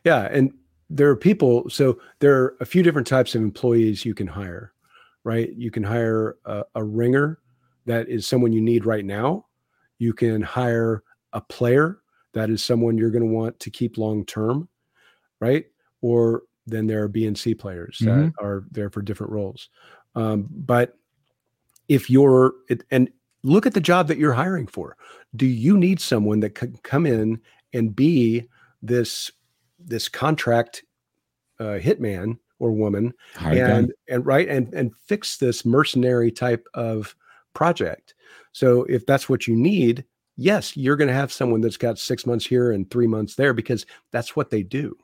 Yeah. And there are people, so there are a few different types of employees you can hire, right? You can hire a, a ringer that is someone you need right now. You can hire a player that is someone you're going to want to keep long term, right? Or then there are B and C players that are there for different roles. Um, but if you're, it, and look at the job that you're hiring for. Do you need someone that can come in and be this this contract uh, hitman or woman Hard and gun. and right and and fix this mercenary type of project so if that's what you need yes you're going to have someone that's got six months here and three months there because that's what they do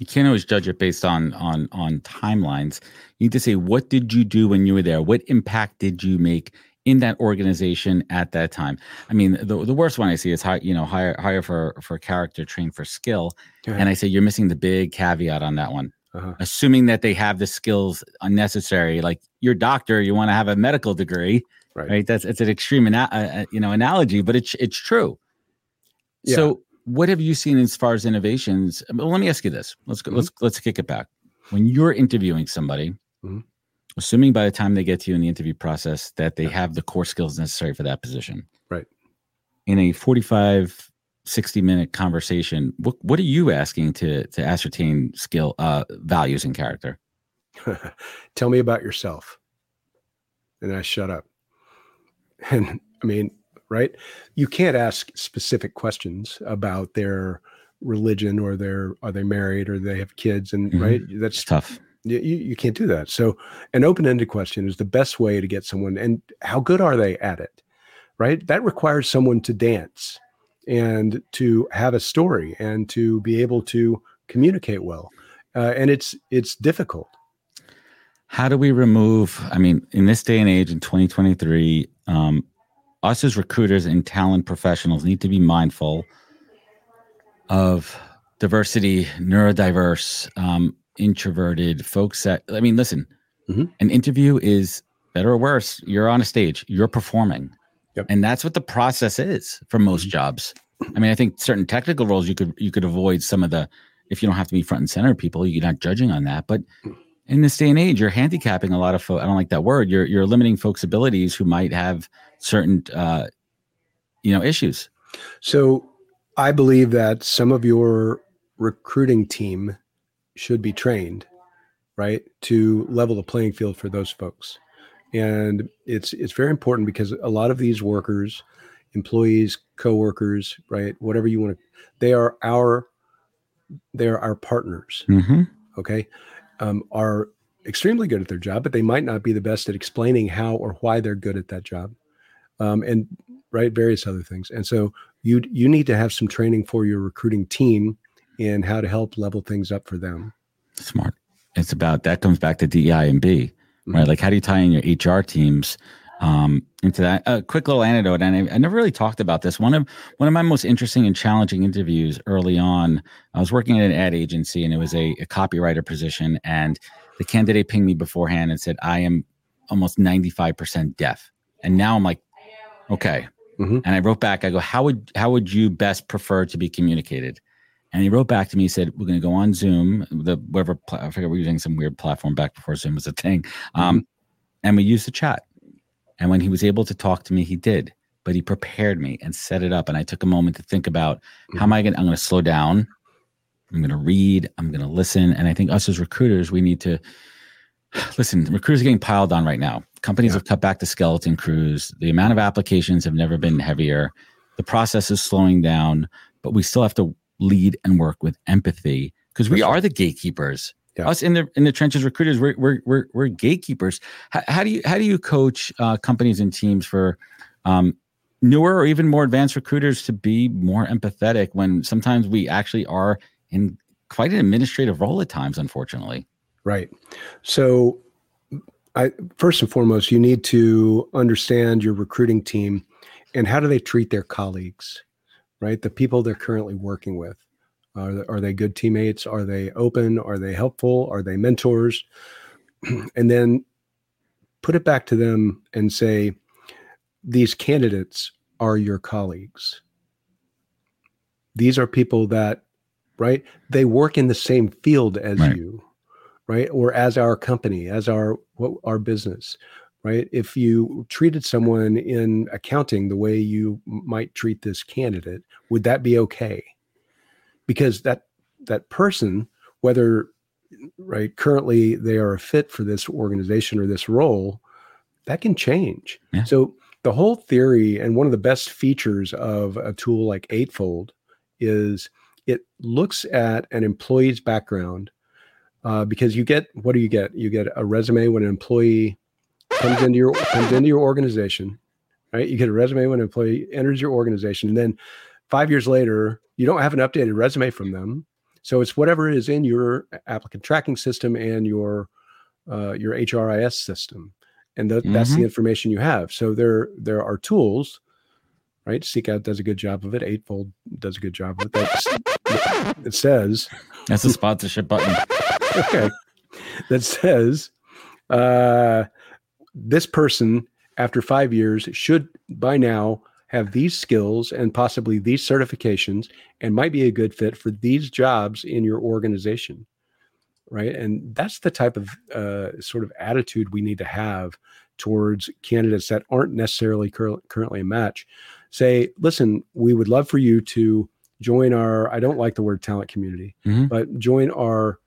You can't always judge it based on on on timelines. You need to say, what did you do when you were there? What impact did you make in that organization at that time? I mean, the, the worst one I see is hire, you know, hire hire for for character, train for skill. And I say you're missing the big caveat on that one. Uh-huh. Assuming that they have the skills unnecessary, like your doctor, you want to have a medical degree, Right. right? That's it's an extreme, ana- uh, uh, you know, analogy, but it's it's true. Yeah. So, what have you seen as far as innovations? Well, let me ask you this. Let's go, Mhm. let's let's kick it back. When you're interviewing somebody, Mhm. assuming by the time they get to you in the interview process that they Yeah. have the core skills necessary for that position, Right. In a 45 60 minute conversation, what what are you asking to to ascertain skill uh values and character? *laughs* tell me about yourself and i shut up *laughs* and i mean right you can't ask specific questions about their religion or their are they married or they have kids and Mhm. right It's that's tough. you, you you can't do that so an open-ended question is the best way to get someone and how good are they at it right that requires someone to dance and to have a story and to be able to communicate well uh, and it's it's difficult How do we remove? I mean, in this day and age, in 2023, um, us as recruiters and talent professionals need to be mindful of diversity, neurodiverse, um, introverted folks. That I mean, listen, Mhm. an interview is better or worse. You're on a stage, you're performing, Yep. and that's what the process is for most Mhm. jobs. I mean, I think certain technical roles you could you could avoid some of the if you don't have to be front and center people, you're not judging on that, but in this day and age, you're handicapping a lot of folks. I don't like that word. You're you're limiting folks' abilities who might have certain uh, you know issues. So I believe that some of your recruiting team should be trained, right, to level the playing field for those folks. And it's it's very important because a lot of these workers, employees, coworkers, right, whatever you want to, they are our they are our partners. Mm-hmm. Okay, um, are extremely good at their job, but they might not be the best at explaining how or why they're good at that job, um, and right, various other things. And so you you need to have some training for your recruiting team in how to help level things up for them. Smart. It's about that comes back to DEI and B, right? Mm-hmm. Like how do you tie in your HR teams um, into that? A quick little anecdote, and I, I, never really talked about this. One of one of my most interesting and challenging interviews early on. I was working at an ad agency, and it was a, a copywriter position, and the candidate pinged me beforehand and said, "I am almost ninety five percent deaf," and now I'm like, okay. Mm-hmm. And I wrote back, I go, how would how would you best prefer to be communicated? And he wrote back to me, he said, We're going to go on Zoom, the whatever, I forget, we're using some weird platform back before Zoom was a thing. Um, mm-hmm. And we used the chat. And when he was able to talk to me, he did, but he prepared me and set it up. And I took a moment to think about mm-hmm. how am I going to, I'm going to slow down. I'm going to read. I'm going to listen. And I think us as recruiters, we need to *sighs* listen. Recruiters are getting piled on right now. Companies yeah. have cut back the skeleton crews. The amount of applications have never been heavier. The process is slowing down, but we still have to lead and work with empathy because we are the gatekeepers. Yeah. Us in the in the trenches, recruiters, we're we're we're, we're gatekeepers. How, how, do you how do you coach uh, companies and teams for um, newer or even more advanced recruiters to be more empathetic when sometimes we actually are in quite an administrative role at times, unfortunately. Right. So, I first and foremost, you need to understand your recruiting team and how do they treat their colleagues right? The people they're currently working with. Are, are they good teammates? Are they open? Are they helpful? Are they mentors? *clears throat* and then put it back to them and say, these candidates are your colleagues. These are people that, right? They work in the same field as right. you, right? Or as our company, as our what, our business right? If you treated someone in accounting the way you might treat this candidate, would that be okay? Because that that person, whether right currently they are a fit for this organization or this role, that can change. Yeah. So the whole theory and one of the best features of a tool like Eightfold is it looks at an employee's background uh, because you get what do you get? You get a resume when an employee comes into your comes into your organization, right? You get a resume when an employee enters your organization, and then five years later, you don't have an updated resume from them. So it's whatever is in your applicant tracking system and your uh, your HRIS system, and the, mm-hmm. that's the mm-hmm. information you have. So there there are tools, right? Seekout does a good job of it. Eightfold does a good job of it. *laughs* it says that's a sponsorship button. *laughs* okay, that says uh, this person after five years should by now have these skills and possibly these certifications and might be a good fit for these jobs in your organization right and that's the type of uh, sort of attitude we need to have towards candidates that aren't necessarily cur- currently a match say listen we would love for you to join our i don't like the word talent community mm-hmm. but join our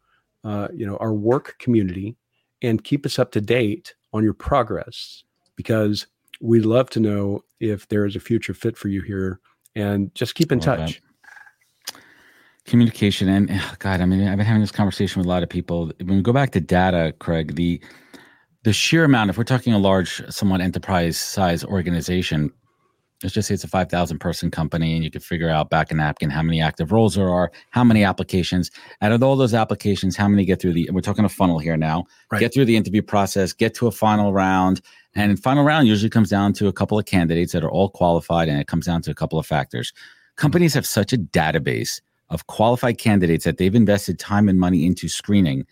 uh, you know our work community and keep us up to date on your progress because we'd love to know if there is a future fit for you here and just keep in touch. That. Communication and oh God, I mean, I've been having this conversation with a lot of people. When we go back to data, Craig, the the sheer amount, if we're talking a large, somewhat enterprise size organization, let's just say it's a 5,000 person company and you can figure out back in napkin how many active roles there are, how many applications. Out of all those applications, how many get through the, we're talking a funnel here now, right. get through the interview process, get to a final round. And final round usually comes down to a couple of candidates that are all qualified and it comes down to a couple of factors. Companies have such a database of qualified candidates that they've invested time and money into screening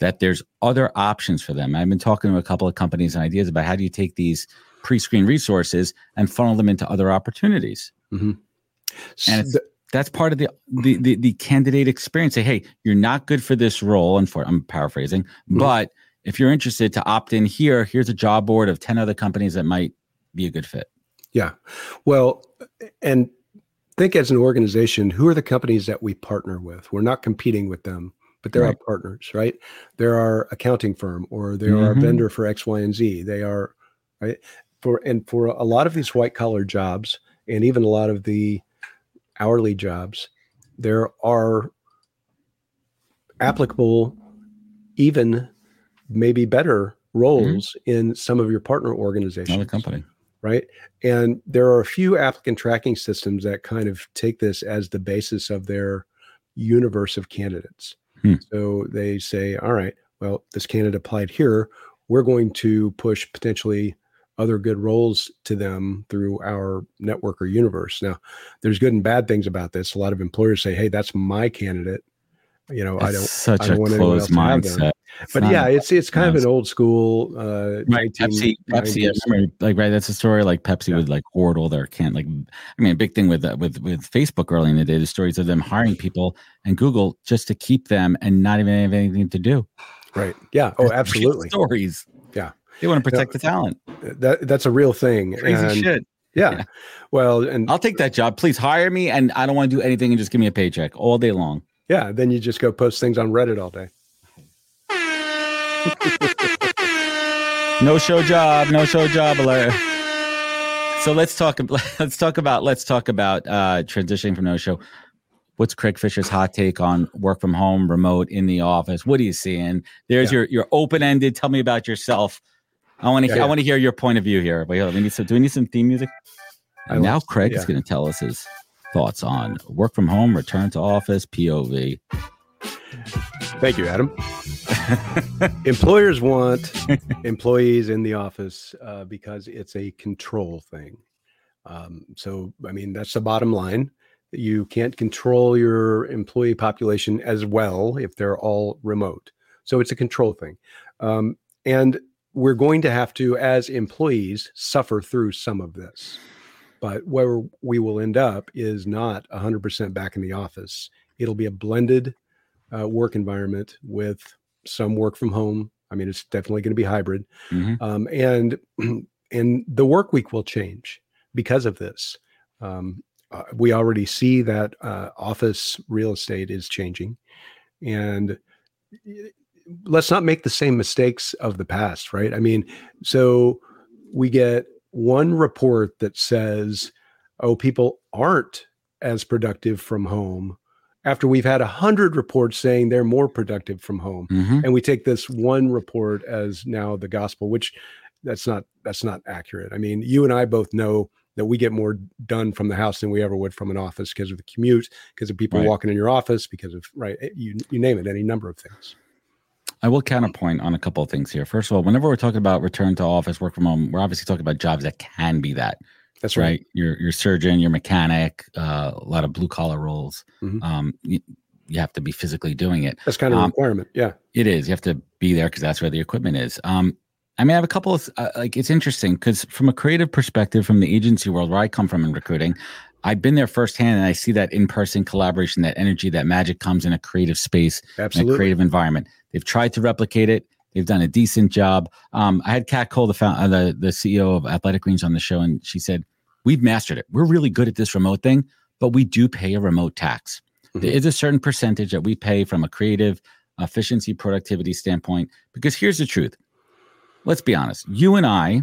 that there's other options for them. I've been talking to a couple of companies and ideas about how do you take these pre-screen resources and funnel them into other opportunities. Mm-hmm. And that's part of the, the, the the candidate experience. Say, hey, you're not good for this role, and for I'm paraphrasing, mm-hmm. but if you're interested to opt in here, here's a job board of ten other companies that might be a good fit. Yeah, well, and think as an organization, who are the companies that we partner with? We're not competing with them but they're Right. our partners, right? They're our accounting firm or they're our Mhm. vendor for X, Y, and Z. They are right for and for a lot of these white collar jobs and even a lot of the hourly jobs, there are applicable, even maybe better roles in some of your partner organizations Another company. right? And there are a few applicant tracking systems that kind of take this as the basis of their universe of candidates. Hmm. So they say, all right, well, this candidate applied here. We're going to push potentially other good roles to them through our network or universe. Now, there's good and bad things about this. A lot of employers say, hey, that's my candidate. You know, I don't. such I don't a want closed to have them. mindset. It's But yeah, it's it's kind of an old school. Uh, Right, Pepsi, Pepsi. I remember, like, right. That's a story. Like Pepsi Yeah. would like hoard all their can. Like, I mean, a big thing with uh, with with Facebook early in the day. The stories of them hiring people and Google just to keep them and not even have anything to do. Right. Yeah. Oh, absolutely. stories. Yeah. they want to protect the talent. That that's a real thing. Crazy and, shit. Yeah. Yeah. Well, and I'll take that job. Please hire me, and I don't want to do anything and just give me a paycheck all day long. Yeah, then you just go post things on Reddit all day. *laughs* No show job. No show job alert. So let's talk. *laughs* Let's talk about. Let's talk about uh, transitioning from no show. What's Craig Fisher's hot take on work from home, remote, in the office? What are you seeing? There's Yeah. your your open ended. Tell me about yourself. I want to. Yeah, I yeah. want to hear your point of view here. Wait, we need some. Do we need some theme music? And now is going to tell us his thoughts on work from home, return to office, POV. Thank you, Adam. *laughs* Employers want employees in the office uh, because it's a control thing. Um, so, I mean, that's the bottom line. You can't control your employee population as well if they're all remote. So, it's a control thing. Um, and we're going to have to, as employees, suffer through some of this. But where we will end up is not 100% back in the office. It'll be a blended uh, work environment with some work from home. I mean, it's definitely going to be hybrid, Mhm. um, and *clears throat* and the work week will change because of this. Um, uh, we already see that uh, office real estate is changing, and let's not make the same mistakes of the past, right? I mean, so we get one report that says, "Oh, people aren't as productive from home." After we've had a hundred reports saying they're more productive from home, Mhm. and we take this one report as now the gospel which that's not that's not accurate i mean you and i both know that we get more done from the house than we ever would from an office because of the commute because of people Right. walking in your office because of right eh, you you name it any number of things I will counterpoint on a couple of things here. First of all, whenever we're talking about return to office, work from home, we're obviously talking about jobs that can be that. that's right? right, Your your surgeon, your mechanic, uh, a lot of blue collar roles. Mhm. Um, you, you have to be physically doing it. that's kind of a Um, requirement yeah It is. You have to be there because that's where the equipment is. Um, I mean, I have a couple of uh, like it's interesting because from a creative perspective, from the agency world where I come from in recruiting, I've been there firsthand, and I see that in person collaboration, that energy, that magic comes in a creative space in a creative environment. They've tried to replicate it. They've done a decent job. Um, I had Kat Cole, the, found, uh, the the CEO of Athletic Greens, on the show, and she said, "We've mastered it. We're really good at this remote thing, but we do pay a remote tax. There Mhm. is a certain percentage that we pay from a creative efficiency productivity standpoint. Because here's the truth. Let's be honest. You and I,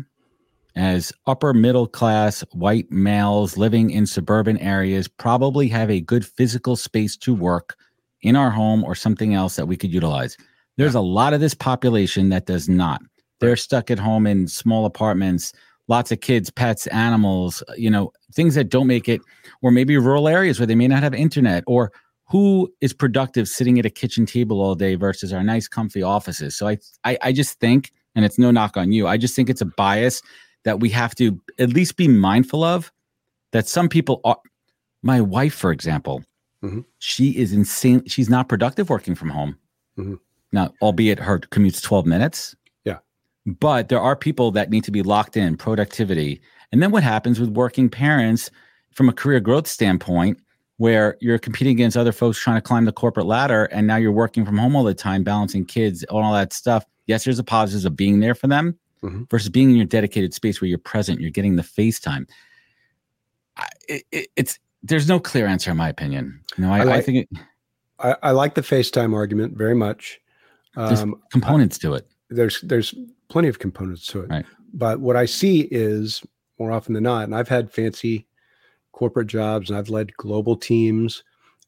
as upper middle class white males living in suburban areas, probably have a good physical space to work in our home or something else that we could utilize. There's a lot of this population that does not. They're stuck at home in small apartments, lots of kids, pets, animals, you know, things that don't make it, or maybe rural areas where they may not have internet, or who is productive sitting at a kitchen table all day versus our nice, comfy offices. So I, I, I just think, and it's no knock on you, I just think it's a bias that we have to at least be mindful of. That some people are. My wife, for example, Mhm. she is insane. She's not productive working from home. Mhm. Now, albeit her commute's 12 minutes. Yeah. But there are people that need to be locked in, productivity. And then what happens with working parents from a career growth standpoint, where you're competing against other folks trying to climb the corporate ladder, and now you're working from home all the time, balancing kids, all that stuff. Yes, there's a positives of being there for them Mhm. versus being in your dedicated space where you're present, you're getting the face time. I- It, it, it's there's no clear answer in my opinion. You know, I, I I, like- think it, I, I like the FaceTime argument very much. There's Um, components to it. there's there's plenty of components to it. Right. But what I see is more often than not, and I've had fancy corporate jobs and I've led global teams,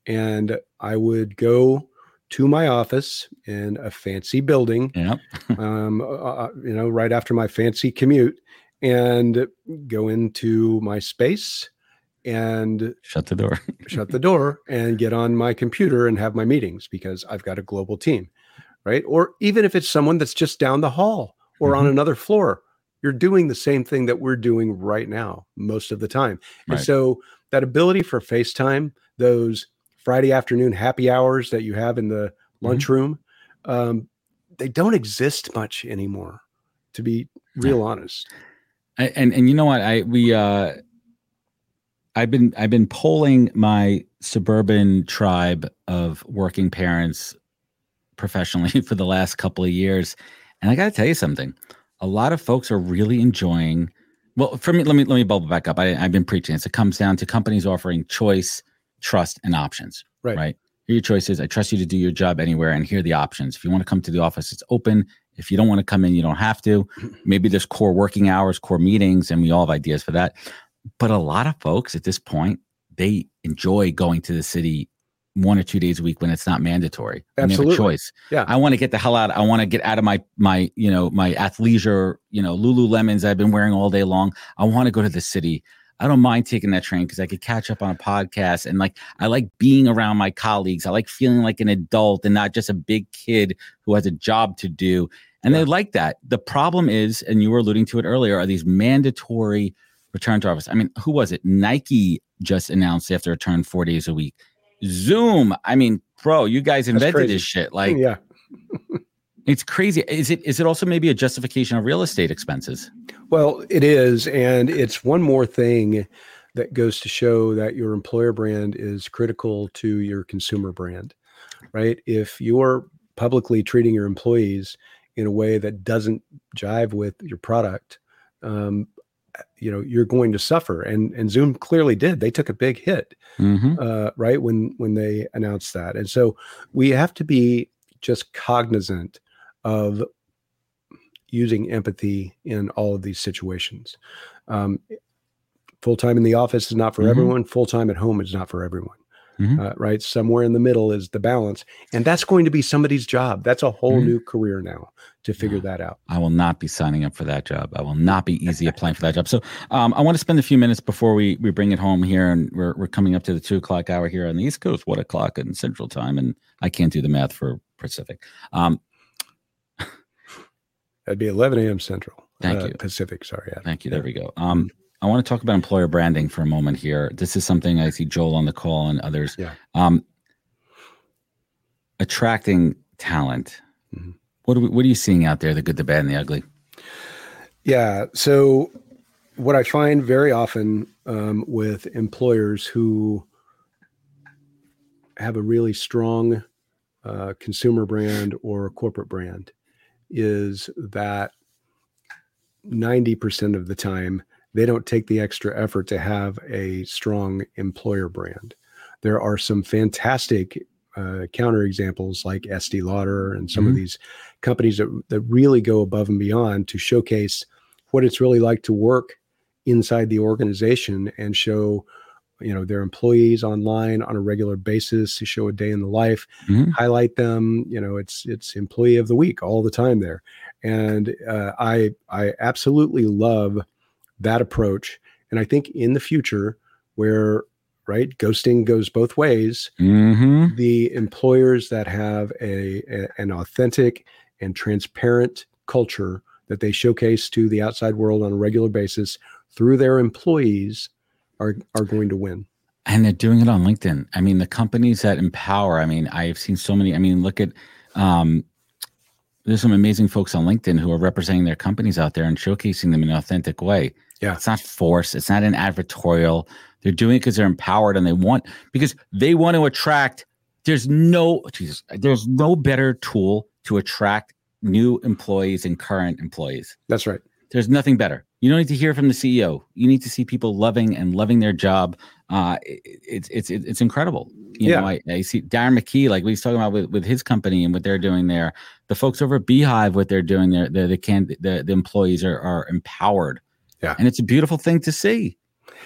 and I would go to my office in a fancy building, Yeah. *laughs* um, uh, you know, right after my fancy commute, and go into my space and Shut the door. *laughs* shut the door and get on my computer and have my meetings because I've got a global team, right? Or even if it's someone that's just down the hall or on Mhm. another floor, you're doing the same thing that we're doing right now most of the time. And so that ability for FaceTime, those Friday afternoon happy hours that you have in the Mm-hmm. lunchroom, um, they don't exist much anymore, to be real honest. I- and and you know what? I we uh i've been i've been polling my suburban tribe of working parents professionally *laughs* for the last couple of years and i got to tell you something. A lot of folks are really enjoying well for me let me let me bubble back up. I, i've been preaching. This it comes down to companies offering choice trust and options Right. right? Here are your choices. I trust you to do your job anywhere and here are the options. If you want to come to the office it's open. If you don't want to come in you don't have to. *clears throat* Maybe there's core working hours core meetings and we all have ideas for that. But a lot of folks at this point they enjoy going to the city one or two days a week when it's not mandatory when they have a Absolutely. choice. Yeah. i want to get the hell out i want to get out of my my you know my athleisure you know lululemons i've been wearing all day long. I want to go to the city i don't mind taking that train because i could catch up on a podcast and like i like being around my colleagues i like feeling like an adult and not just a big kid who has a job to do and they like that. The problem is, and you were alluding to it earlier, are these mandatory return to office. I mean, who was it? Nike just announced they have to return four days a week. Zoom. I mean, bro, you guys invented this shit. Like, yeah. *laughs* it's crazy. Is it? Is it also maybe a justification of real estate expenses? Well, it is. And it's one more thing that goes to show that your employer brand is critical to your consumer brand, right? If you're publicly treating your employees in a way that doesn't jive with your product, um, you know, you're going to suffer. And and Zoom clearly did. They took a big hit, Mm-hmm. uh, right when when they announced that. And so we have to be just cognizant of using empathy in all of these situations. Um, Full time in the office is not for Mhm. everyone. Full time at home is not for everyone. Mhm. Uh, right, somewhere in the middle is the balance, and that's going to be somebody's job. That's a whole Mhm. new career now to figure Yeah. that out. I will not be signing up for that job. I will not be easy applying for that job. So um, I want to spend a few minutes before we we bring it home here, and we're we're coming up to the two o'clock hour here on the East Coast, what o'clock in Central Time, and I can't do the math for Pacific. Um, That'd be 11 a.m. Central. Thank uh, you. Pacific. Sorry. Adam. Thank you. There we go. Um, I want to talk about employer branding for a moment here. This is something I see Joel on the call and others. Yeah. Um, attracting talent. Mhm. What are we, what are you seeing out there? The good, the bad, and the ugly. Yeah. So, what I find very often um, with employers who have a really strong uh, consumer brand or corporate brand is that 90% of the time they don't take the extra effort to have a strong employer brand. There are some fantastic uh, counter examples like Estee Lauder and some of Mhm. these companies that, that really go above and beyond to showcase what it's really like to work inside the organization and show you know their employees online on a regular basis to show a day in the life Mhm. highlight them you know it's it's employee of the week all the time there and uh, i i absolutely love that approach and i think in the future where right ghosting goes both ways Mm-hmm. the employers that have a, a an authentic and transparent culture that they showcase to the outside world on a regular basis through their employees are are going to win. and they're doing it on linkedin i mean the companies that empower i mean i've seen so many i mean look at um there's some amazing folks on linkedin who are representing their companies out there and showcasing them in an authentic way Yeah. it's not force, it's not an advertorial they're doing it because they're empowered and they want because they want to attract there's no jesus there's no better tool to attract new employees and current employees That's right. There's nothing better. You don't need to hear from the CEO. You need to see people loving and loving their job uh, it's it's it's incredible. You Yeah. know, I, I see Darren McKee, like we was talking about with, with his company and what they're doing there. The folks over at Beehive, what they're doing there, the the can the, the employees are are empowered. Yeah. and it's a beautiful thing to see.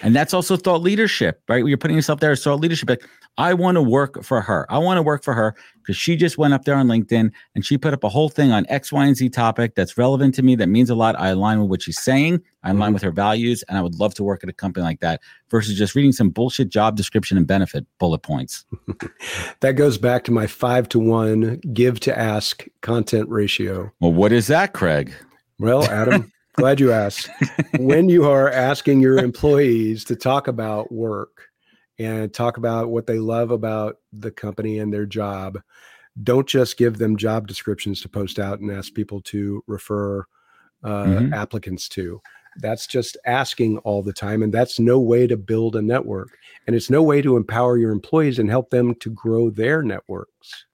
And that's also thought leadership, right? You're putting yourself there as thought leadership. Like, I want to work for her. I want to work for her because she just went up there on LinkedIn and she put up a whole thing on X, Y, and Z topic that's relevant to me. That means a lot. I align with what she's saying. I align Mhm. with her values, and I would love to work at a company like that versus just reading some bullshit job description and benefit bullet points. *laughs* That goes back to my five to one give to ask content ratio. Well, what is that, Craig? Well, Adam, glad you asked. *laughs* When you are asking your employees to talk about work and talk about what they love about the company and their job, don't just give them job descriptions to post out and ask people to refer uh, Mhm. applicants to. That's just asking all the time. And that's no way to build a network. And it's no way to empower your employees and help them to grow their networks.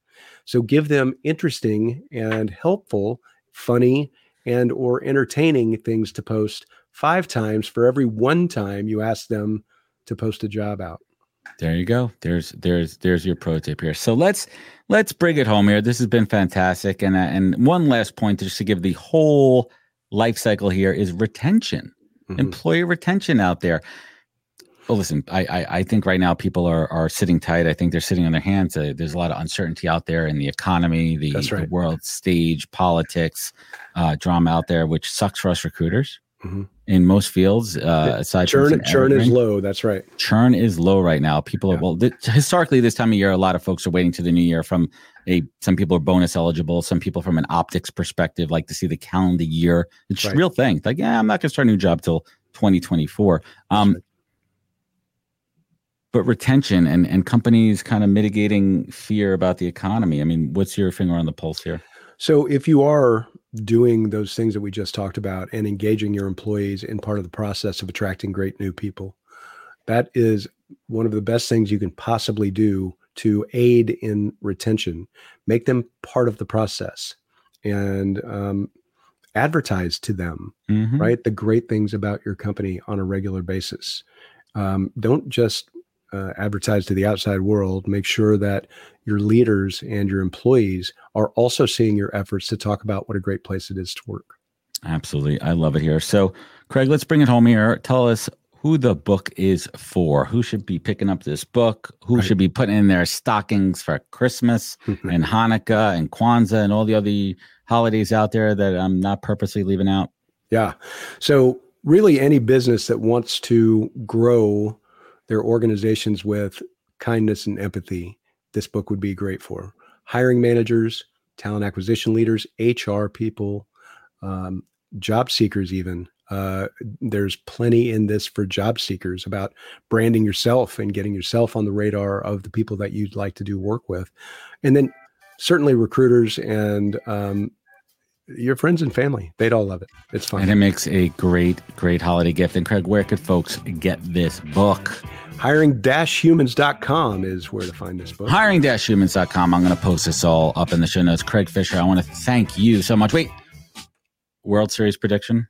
So give them interesting and helpful, funny, and or entertaining things to post five times for every one time you ask them to post a job out. There you go. There's there's there's your pro tip here. So let's let's bring it home here. This has been fantastic. And uh, and one last point just to give the whole life cycle here is retention, Mhm. employee retention out there. Well, listen, I, I I think right now people are are sitting tight. I think they're sitting on their hands. Uh, there's a lot of uncertainty out there in the economy, the, That's the world stage, politics, uh, drama out there, which sucks for us recruiters Mhm. In most fields. Uh, aside from Churn some churn is low. That's right. churn is low right now. People are well th- historically this time of year, a lot of folks are waiting to the new year from a some people are bonus eligible, some people from an optics perspective like to see the calendar year. It's a Right. real thing. Like, yeah, I'm not gonna start a new job till 2024. Um right. but retention and and companies kind of mitigating fear about the economy. I mean, what's your finger on the pulse here? So if you are doing those things that we just talked about and engaging your employees in part of the process of attracting great new people, that is one of the best things you can possibly do to aid in retention. Make them part of the process and um, advertise to them, Mhm. right? The great things about your company on a regular basis. Um, don't just uh, advertise to the outside world. Make sure that your leaders and your employees are also seeing your efforts to talk about what a great place it is to work. Absolutely. I love it here. So, Craig, let's bring it home here. Tell us who the book is for. Who should be picking up this book? Who Right. should be putting in their stockings for Christmas *laughs* and Hanukkah and Kwanzaa and all the other holidays out there that I'm not purposely leaving out? Yeah. So, really, any business that wants to grow their organizations with kindness and empathy, this book would be great for. Hiring managers, talent acquisition leaders, HR people, um, job seekers, even. Uh, there's plenty in this for job seekers about branding yourself and getting yourself on the radar of the people that you'd like to do work with. And then certainly recruiters and um, your friends and family. They'd all love it. It's fun. And it makes a great, great holiday gift. And Craig, where could folks get this book? hiring-humans.com is where to find this book. Hiring-humans.com. I'm going to post this all up in the show notes. Craig Fisher, I want to thank you so much. Wait, World Series prediction?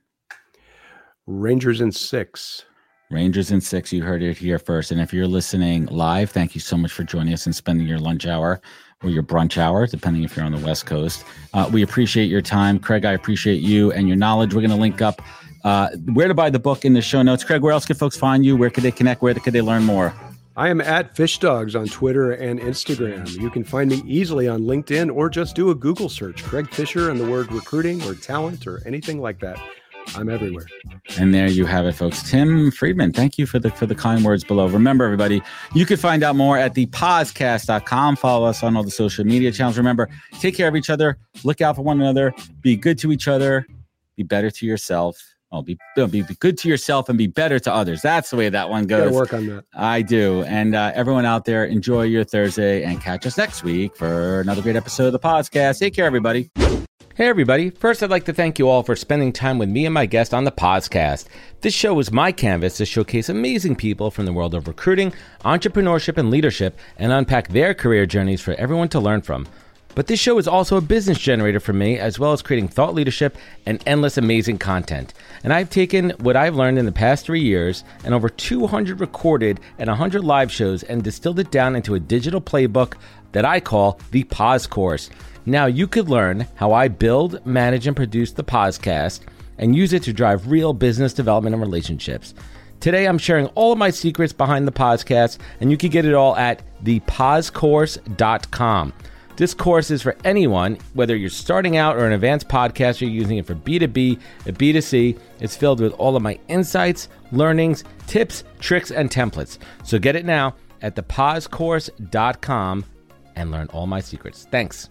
Rangers in six. Rangers in six. You heard it here first. And if you're listening live, thank you so much for joining us and spending your lunch hour or your brunch hour, depending if you're on the West Coast. Uh, we appreciate your time. Craig, I appreciate you and your knowledge. We're going to link up uh, where to buy the book in the show notes. Craig, where else can folks find you? Where could they connect? Where could they learn more? I am at Fish Dogs on Twitter and Instagram. You can find me easily on LinkedIn or just do a Google search, Craig Fisher and the word recruiting or talent or anything like that. I'm everywhere. And there you have it, folks. Tim Friedman, thank you for the for the kind words below. Remember, everybody, you can find out more at thepodcast.com. Follow us on all the social media channels. Remember, take care of each other, look out for one another, be good to each other, be better to yourself. Oh, be, be, be good to yourself and be better to others. That's the way that one goes. work on that. I do. And uh, everyone out there, enjoy your Thursday and catch us next week for another great episode of the podcast. Take care, everybody. Hey, everybody. First, I'd like to thank you all for spending time with me and my guest on the podcast. This show is my canvas to showcase amazing people from the world of recruiting, entrepreneurship, and leadership and unpack their career journeys for everyone to learn from. But this show is also a business generator for me, as well as creating thought leadership and endless amazing content. And I've taken what I've learned in the past three years and over 200 recorded and 100 live shows and distilled it down into a digital playbook that I call the Pause Course. Now you could learn how I build, manage, and produce the podcast and use it to drive real business development and relationships. Today, I'm sharing all of my secrets behind the podcast, and you can get it all at thepausecourse.com. This course is for anyone, whether you're starting out or an advanced podcaster using it for B2B and B2C. It's filled with all of my insights, learnings, tips, tricks, and templates. So get it now at thepausecourse.com and learn all my secrets. Thanks.